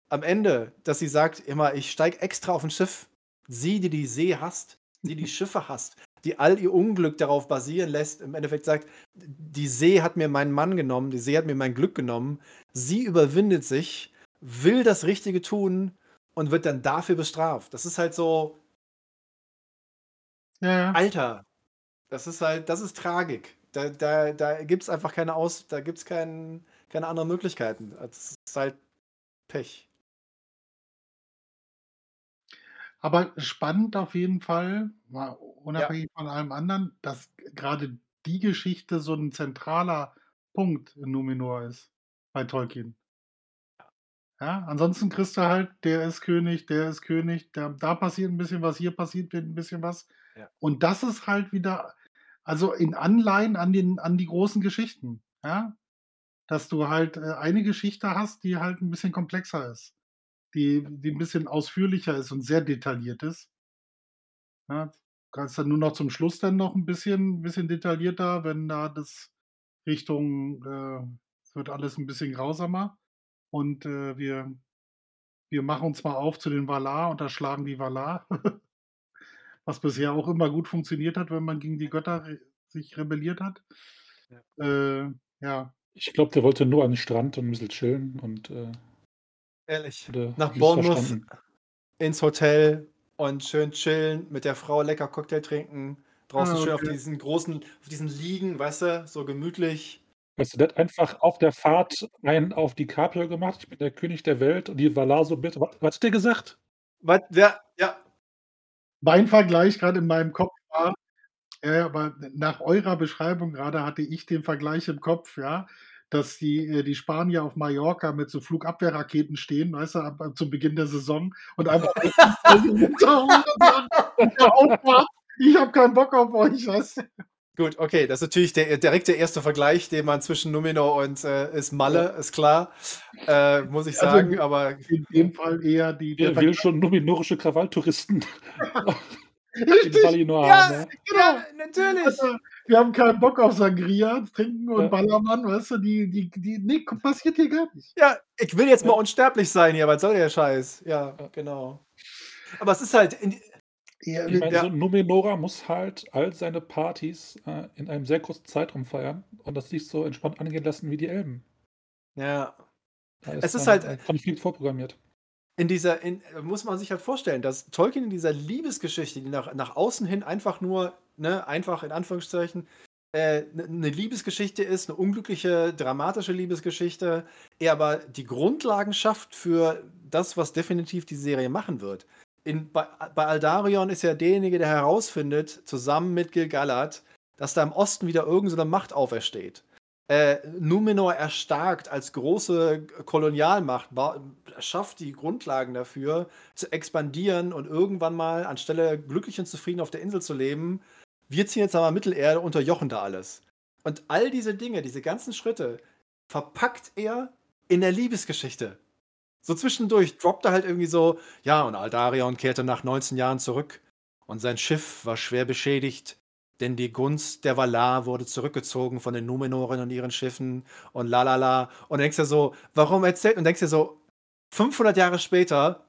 S2: am Ende, dass sie sagt, immer, ich steige extra auf ein Schiff. Sie, die die See hasst, die die Schiffe hasst, die all ihr Unglück darauf basieren lässt, im Endeffekt sagt, die See hat mir meinen Mann genommen, die See hat mir mein Glück genommen. Sie überwindet sich, will das Richtige tun und wird dann dafür bestraft. Das ist halt so. Ja. Alter, das ist halt, das ist Tragik. Da, da, da gibt es einfach keine Aus, da gibt es kein, keine anderen Möglichkeiten. Das ist halt Pech.
S4: Aber spannend auf jeden Fall, mal unabhängig von allem anderen, dass gerade die Geschichte so ein zentraler Punkt in Numenor ist bei Tolkien. Ja, ansonsten kriegst du halt, der ist König, der ist König, der, da passiert ein bisschen was, hier passiert ein bisschen was. Ja. Und das ist halt wieder, also in Anleihen an, den, an die großen Geschichten. Ja? Dass du halt äh, eine Geschichte hast, die halt ein bisschen komplexer ist die, die ein bisschen ausführlicher ist und sehr detailliert ist. Ja, kannst dann nur noch zum Schluss dann noch ein bisschen, bisschen detaillierter, wenn da das Richtung, äh, wird alles ein bisschen grausamer. Und äh, wir, wir machen uns mal auf zu den Valar und erschlagen die Valar. Was bisher auch immer gut funktioniert hat, wenn man gegen die Götter sich rebelliert hat. Ja. Äh, ja.
S3: Ich glaube, der wollte nur an den Strand und ein bisschen chillen und äh
S2: Ehrlich. Nach Bournemouth ins Hotel und schön chillen, mit der Frau lecker Cocktail trinken, draußen Ah, schön auf diesen großen auf diesen Liegen, weißt du, so gemütlich.
S3: Weißt du, der hat einfach auf der Fahrt einen auf die DiCaprio gemacht: „Ich bin der König der Welt“ und die Valar so: „Bitte“ was hat der gesagt?
S2: Was, wer, ja,
S4: Mein Vergleich gerade in meinem Kopf war ja, ja, aber nach eurer Beschreibung gerade hatte ich den Vergleich im Kopf, ja, dass die, äh, die Spanier auf Mallorca mit so Flugabwehrraketen stehen, weißt du, ab, ab zum Beginn der Saison und einfach ich habe keinen Bock auf euch, weißt du?
S2: Gut, okay, das ist natürlich der, direkt der erste Vergleich, den man zwischen Numenor und äh, ist Malle, ist klar, äh, muss ich
S4: Also
S2: sagen,
S4: in,
S2: aber
S4: in dem Fall eher die. Der
S3: will schon numenorische Krawalltouristen in
S4: Richtig,
S3: Valinor
S2: ja,
S3: haben? Ne?
S4: genau.
S2: ja, natürlich.
S4: Also, wir haben keinen Bock auf Sangria, trinken und
S3: Ja.
S4: Ballermann, weißt du, die, die, die, nee, passiert hier gar nicht.
S2: Ja, ich will jetzt mal unsterblich sein hier, was soll der Scheiß? Ja,
S3: Ja.
S2: genau. Aber es ist halt, in,
S4: Ja,
S3: Ich meine,
S2: Ja.
S3: so Numenora muss halt all seine Partys äh, in einem sehr kurzen Zeitraum feiern und das nicht so entspannt angehen lassen wie die Elben.
S2: ja,
S3: Da
S2: Es ist
S3: dann
S2: halt-
S3: ein Konflikt vorprogrammiert.
S2: in dieser, in, muss man sich halt vorstellen, dass Tolkien in dieser Liebesgeschichte, die nach, nach außen hin einfach nur, ne, einfach in Anführungszeichen, äh, ne- eine Liebesgeschichte ist, eine unglückliche, dramatische Liebesgeschichte, er aber die Grundlagen schafft für das, was definitiv die Serie machen wird. In, bei, bei Aldarion ist er derjenige, der herausfindet, zusammen mit Gil-galad, dass da im Osten wieder irgendeine eine Macht aufersteht. Äh, Numenor erstarkt als große Kolonialmacht, schafft die Grundlagen dafür, zu expandieren und irgendwann mal anstelle glücklich und zufrieden auf der Insel zu leben, wir ziehen jetzt aber Mittelerde, unterjochen da alles. Und all diese Dinge, diese ganzen Schritte, verpackt er in der Liebesgeschichte. So zwischendurch droppt er halt irgendwie so, ja, und Aldarion kehrte nach 19 Jahren zurück und sein Schiff war schwer beschädigt, denn die Gunst der Valar wurde zurückgezogen von den Numenoren und ihren Schiffen und lalala. Und denkst du so, warum erzählt? Und denkst du so, 500 Jahre später,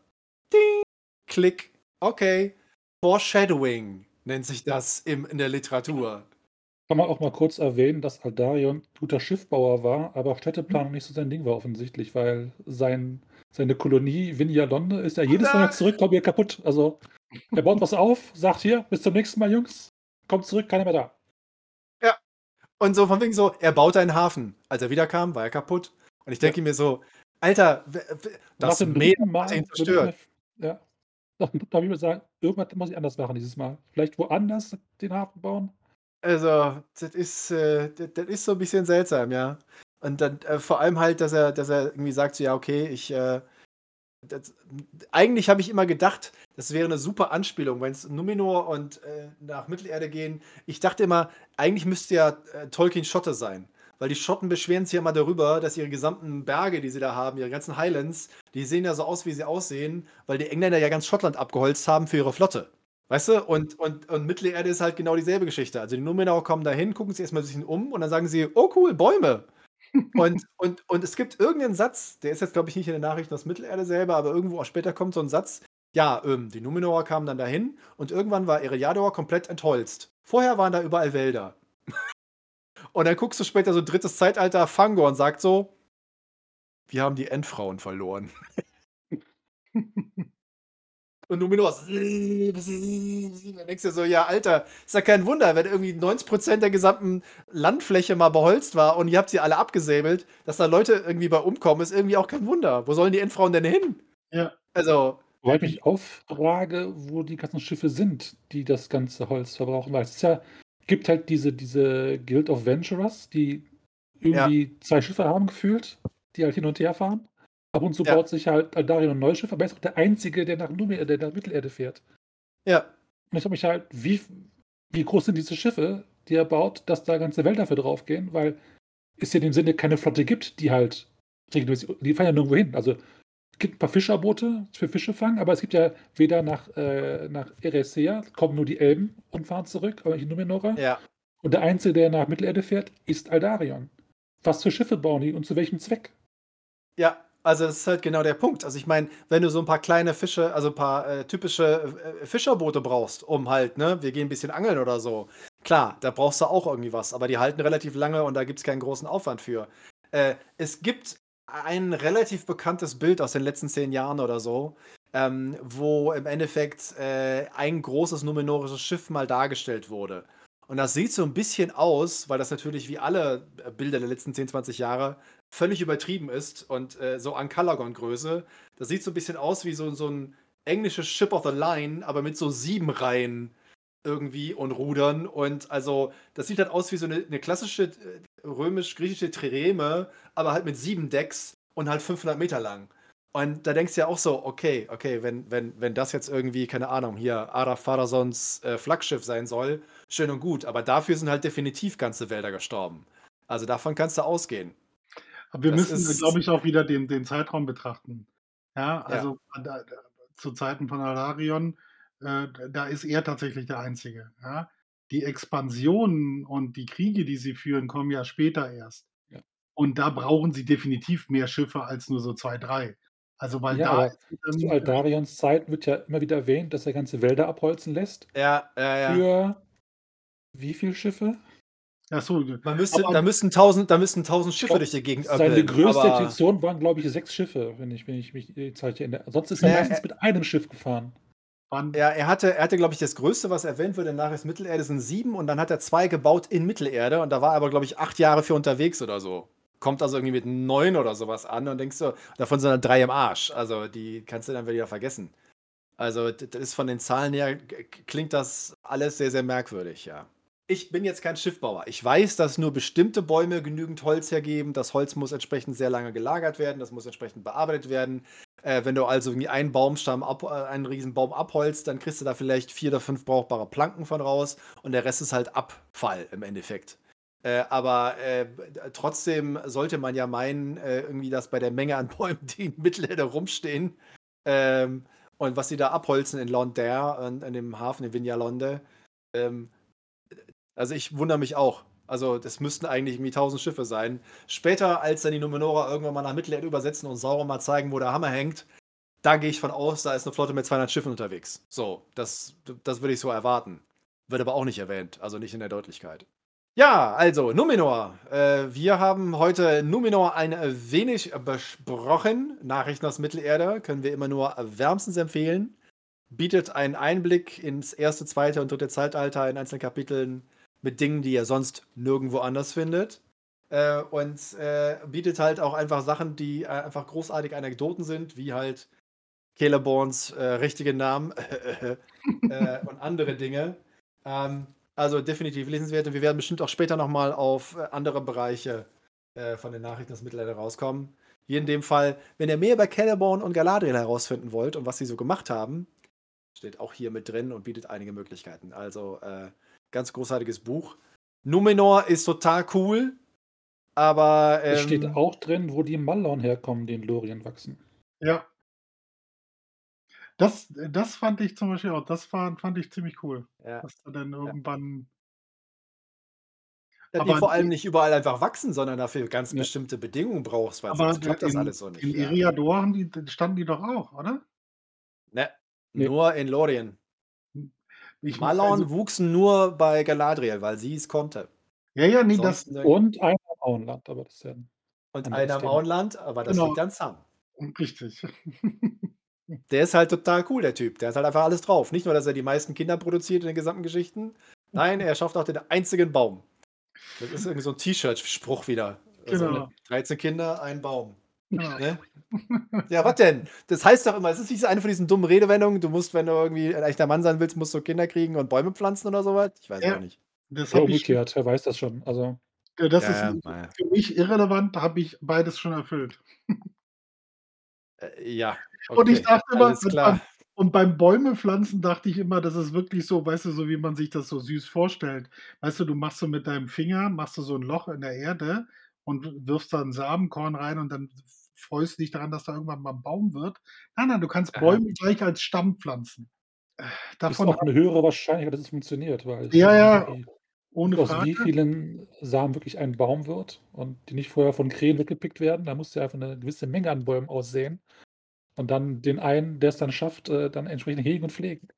S2: ding, klick, okay, Foreshadowing nennt sich das im, in der Literatur.
S3: Kann man auch mal kurz erwähnen, dass Aldarion guter Schiffbauer war, aber Städteplanung nicht so sein Ding war offensichtlich, weil sein, seine Kolonie Vinyalonde ist ja jedes Mal zurück, kommt ihr kaputt. Also er baut was auf, sagt hier, bis zum nächsten Mal, Jungs, kommt zurück, keiner mehr da.
S2: Und so von wegen so, er baute einen Hafen. Als er wiederkam, war er kaputt. Und ich denke mir so, Alter, das Meer hat ihn zerstört.
S3: Ja. Da, da würde ich mir sagen, irgendwas muss ich anders machen dieses Mal. Vielleicht woanders den Hafen bauen.
S2: Also, das ist, äh, das ist so ein bisschen seltsam, ja. Und dann äh, vor allem halt, dass er, dass er irgendwie sagt, so, ja, okay, ich, äh, das, eigentlich habe ich immer gedacht, das wäre eine super Anspielung, wenn es Numenor und äh, nach Mittelerde gehen. Ich dachte immer, eigentlich müsste ja äh, Tolkien Schotte sein. Weil die Schotten beschweren sich ja immer darüber, dass ihre gesamten Berge, die sie da haben, ihre ganzen Highlands, die sehen ja so aus, wie sie aussehen, weil die Engländer ja ganz Schottland abgeholzt haben für ihre Flotte. Weißt du? Und, und, und Mittelerde ist halt genau dieselbe Geschichte. Also die Numenauer kommen dahin, gucken sich erstmal ein bisschen um und dann sagen sie, oh cool, Bäume. und, und, und es gibt irgendeinen Satz, der ist jetzt, glaube ich, nicht in den Nachrichten aus Mittelerde selber, aber irgendwo auch später kommt so ein Satz, ja, ähm, die Numenauer kamen dann dahin und irgendwann war Eriador komplett entholzt. Vorher waren da überall Wälder. Und dann guckst du später so drittes Zeitalter, Fangor und sagt so, wir haben die Endfrauen verloren. Und Numenor ist- dann denkst du so, ja, Alter, ist ja kein Wunder, wenn irgendwie 90% der gesamten Landfläche mal beholzt war und ihr habt sie alle abgesäbelt, dass da Leute irgendwie bei umkommen, ist irgendwie auch kein Wunder. Wo sollen die Endfrauen denn hin?
S4: Ja.
S2: Also,
S3: Wobei ich mich auffrage, wo die ganzen Schiffe sind, die das ganze Holz verbrauchen. Weil es ist ja, gibt halt diese, diese Guild of Venturers, die irgendwie zwei Schiffe haben gefühlt, die halt hin und her fahren. Ab und zu
S2: Ja.
S3: baut sich halt Aldarion ein neues Schiff, aber er ist auch der Einzige, der nach, Nume, der nach Mittelerde fährt.
S2: ja.
S3: Und ich frage mich halt, wie, wie groß sind diese Schiffe, die er baut, dass da ganze Wälder für draufgehen, weil es ja in dem Sinne keine Flotte gibt, die halt regelmäßig, die fahren ja nirgendwo hin. Also gibt ein paar Fischerboote für Fische fangen, aber es gibt ja weder nach, äh, nach Eresea, kommen nur die Elben und fahren zurück, aber nicht Numenora.
S2: Ja.
S3: Und der Einzige, der nach Mittelerde fährt, ist Aldarion. Was für Schiffe bauen die und zu welchem Zweck?
S2: Ja, also das ist halt genau der Punkt. Also ich meine, wenn du so ein paar kleine Fische, also ein paar äh, typische äh, Fischerboote brauchst, um halt, ne, wir gehen ein bisschen angeln oder so, klar, da brauchst du auch irgendwie was, aber die halten relativ lange und da gibt es keinen großen Aufwand für. Äh, es gibt ein relativ bekanntes Bild aus den letzten zehn Jahren oder so, ähm, wo im Endeffekt äh, ein großes numenorisches Schiff mal dargestellt wurde. Und das sieht so ein bisschen aus, weil das natürlich wie alle äh, Bilder der letzten 10, 20 Jahre völlig übertrieben ist und äh, so an Calagon-Größe. Das sieht so ein bisschen aus wie so, so ein englische Ship of the Line, aber mit so sieben Reihen irgendwie und Rudern. Und also, das sieht halt aus wie so eine, eine klassische äh, römisch-griechische Trireme, aber halt mit sieben Decks und halt 500 Meter lang. Und da denkst du ja auch so, okay, okay, wenn, wenn, wenn das jetzt irgendwie, keine Ahnung, hier Ara Pharaons äh, Flaggschiff sein soll, schön und gut, aber dafür sind halt definitiv ganze Wälder gestorben. Also davon kannst du ausgehen.
S4: Aber wir
S2: Das
S4: müssen, glaube ich, auch wieder den, den Zeitraum betrachten. Ja, also Da, da, zu Zeiten von Alarion, äh, da ist er tatsächlich der Einzige. Ja? Die Expansionen und die Kriege, die sie führen, kommen ja später erst.
S3: Ja.
S4: Und da brauchen sie definitiv mehr Schiffe als nur so zwei, drei. Also weil
S3: Ja,
S4: da dann,
S3: Zu Aldarions Zeit wird ja immer wieder erwähnt, dass er ganze Wälder abholzen lässt.
S2: Ja, ja, ja.
S3: Für wie viele Schiffe?
S4: Ach so,
S2: Man müsste,
S4: Aber-
S2: da müssten tausend, da müssten tausend Schiffe
S3: glaub,
S2: durch die Gegend
S3: Seine
S2: öppeln,
S3: größte
S2: aber-
S3: Expedition waren, glaube ich, sechs Schiffe, wenn ich, wenn ich mich die Zeit hier erinnere. Sonst ist er
S2: Ja,
S3: meistens
S2: äh,
S3: mit einem Schiff gefahren.
S4: Wann,
S2: Ja, er hatte, er hatte, glaube ich, das Größte, was erwähnt wird in Nachricht Mittelerde, sind sieben und dann hat er zwei gebaut in Mittelerde und da war er aber, glaube ich, acht Jahre für unterwegs oder so. Kommt also irgendwie mit neun oder sowas an und denkst du, davon sind dann drei im Arsch. Also die kannst du dann wieder vergessen. Also das ist von den Zahlen her, klingt das alles sehr, sehr merkwürdig, ja. Ich bin jetzt kein Schiffbauer. Ich weiß, dass nur bestimmte Bäume genügend Holz hergeben. Das Holz muss entsprechend sehr lange gelagert werden, das muss entsprechend bearbeitet werden. Äh, wenn du also irgendwie einen Baumstamm, ab, äh, einen riesen Baum abholst, dann kriegst du da vielleicht vier oder fünf brauchbare Planken von raus und der Rest ist halt Abfall im Endeffekt. Äh, aber äh, trotzdem sollte man ja meinen, äh, irgendwie, dass bei der Menge an Bäumen, die in Mittelerde rumstehen ähm, und was sie da abholzen in Londaire und in dem Hafen in Vignalonde, ähm, also ich wundere mich auch. Also das müssten eigentlich irgendwie tausend Schiffe sein. Später, als dann die Numenora irgendwann mal nach Mittelerde übersetzen und Sauron mal zeigen, wo der Hammer hängt, da gehe ich von aus, da ist eine Flotte mit 200 Schiffen unterwegs. So, das, das würde ich so erwarten. Wird aber auch nicht erwähnt, also nicht in der Deutlichkeit. Ja, also Numenor. Äh, wir haben heute Numenor ein wenig besprochen. Nachrichten aus Mittelerde können wir immer nur wärmstens empfehlen. Bietet einen Einblick ins erste, zweite und dritte Zeitalter in einzelnen Kapiteln mit Dingen, die ihr sonst nirgendwo anders findet. Äh, und äh, bietet halt auch einfach Sachen, die äh, einfach großartige Anekdoten sind, wie halt Celeborns äh, richtige Namen äh, und andere Dinge. Ähm, also definitiv lesenswert und wir werden bestimmt auch später nochmal auf äh, andere Bereiche von den Nachrichten des Mittelalter rauskommen. Hier in dem Fall, wenn ihr mehr über Celeborn und Galadriel herausfinden wollt und was sie so gemacht haben, steht auch hier mit drin und bietet einige Möglichkeiten. Also äh, ganz großartiges Buch. Numenor ist total cool, aber
S3: Es
S2: ähm,
S3: steht auch drin, wo die Mallorn herkommen, die in Lorien wachsen.
S4: ja. Das, das fand ich zum Beispiel auch, das war, fand ich ziemlich cool.
S2: ja,
S4: Dass du dann irgendwann,
S2: dass die
S4: aber
S2: vor allem
S4: die-
S2: nicht überall einfach wachsen, sondern dafür ganz
S3: Ja.
S2: bestimmte Bedingungen brauchst, weil
S4: aber
S2: sonst klappt das
S4: in,
S2: alles so nicht.
S4: in
S2: ja.
S4: Die, standen die doch auch, oder?
S2: Ne,
S3: Nee.
S2: nur in Lorien.
S4: Ich,
S2: Malorn
S4: also,
S2: wuchsen nur bei Galadriel, weil sie es konnte.
S4: ja, ja, nee, das,
S2: Sonst
S3: Und ein Auenland, aber das ist ja ein
S2: und einer am
S3: Thema.
S2: Auenland, aber das
S4: Genau.
S2: liegt an Sam.
S4: richtig.
S2: Der ist halt total cool, der Typ. Der hat halt einfach alles drauf. Nicht nur, dass er die meisten Kinder produziert in den gesamten Geschichten. Nein, er schafft auch den einzigen Baum. Das ist irgendwie so ein T-Shirt-Spruch wieder. Also,
S4: Genau.
S2: 13 Kinder, ein Baum.
S4: Genau.
S2: Ne? Ja, was denn? Das heißt doch immer, es ist nicht eine von diesen dummen Redewendungen, du musst, wenn du irgendwie ein echter Mann sein willst, musst du Kinder kriegen und Bäume pflanzen oder sowas? Ich weiß
S4: Ja.
S2: auch nicht.
S4: Das
S3: Ja, umgekehrt, wer weiß das schon. Also,
S4: äh, das
S2: Ja,
S4: ist
S2: ja,
S4: für mich irrelevant, da habe ich beides schon erfüllt.
S2: Äh, ja.
S4: Und ich
S2: okay,
S4: dachte immer,
S2: alles
S4: und
S2: klar.
S4: beim, und beim Bäume pflanzen dachte ich immer, das ist wirklich so, weißt du, so wie man sich das so süß vorstellt. Weißt du, du machst so mit deinem Finger, machst du so ein Loch in der Erde und wirfst da ein Samenkorn rein und dann freust du dich daran, dass da irgendwann mal ein Baum wird. Nein, nein, du kannst. Bäume gleich als Stamm pflanzen. Äh,
S3: ist
S4: Davon
S3: auch eine höhere Wahrscheinlichkeit, dass es funktioniert, weil
S4: Ja, ja,
S3: wie-
S4: ohne
S3: aus wie
S4: Frage.
S3: vielen Samen wirklich ein Baum wird und die nicht vorher von Krähen weggepickt werden. Da musst du einfach eine gewisse Menge an Bäumen aussehen und dann den einen, der es dann schafft, äh, dann entsprechend hegen und pflegen.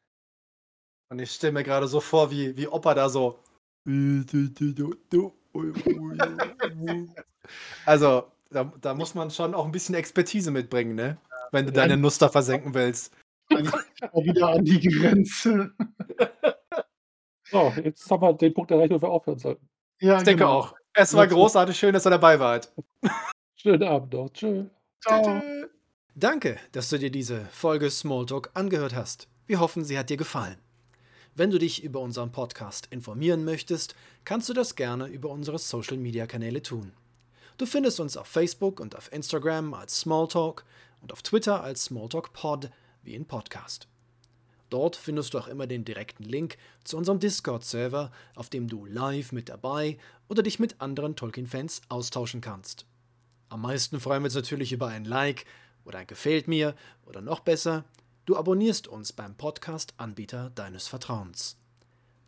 S2: Und ich stelle mir gerade so vor, wie, wie Opa da so. Also, da, da muss man schon auch ein bisschen Expertise mitbringen, ne? Wenn du deine Nuss da versenken willst.
S4: Wieder an die Grenze.
S3: So, jetzt haben wir den Punkt erreicht, wo wir aufhören sollten.
S4: Ja,
S2: Ich denke
S4: genau.
S2: auch. Es war großartig, schön, dass ihr dabei wart.
S3: Schönen Abend noch. Tschö.
S4: Ciao.
S2: Danke, dass du dir diese Folge Smalltalk angehört hast. Wir hoffen, sie hat dir gefallen. Wenn du dich über unseren Podcast informieren möchtest, kannst du das gerne über unsere Social-Media-Kanäle tun. Du findest uns auf Facebook und auf Instagram als Smalltalk und auf Twitter als SmalltalkPod wie in Podcast. Dort findest du auch immer den direkten Link zu unserem Discord-Server, auf dem du live mit dabei oder dich mit anderen Tolkien-Fans austauschen kannst. Am meisten freuen wir uns natürlich über ein Like oder ein Gefällt mir oder noch besser, du abonnierst uns beim Podcast-Anbieter deines Vertrauens.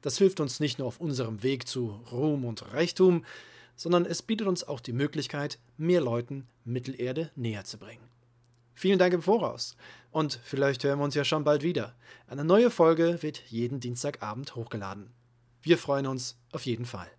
S2: Das hilft uns nicht nur auf unserem Weg zu Ruhm und Reichtum, sondern es bietet uns auch die Möglichkeit, mehr Leuten Mittelerde näher zu bringen. Vielen Dank im Voraus und vielleicht hören wir uns ja schon bald wieder. Eine neue Folge wird jeden Dienstagabend hochgeladen. Wir freuen uns auf jeden Fall.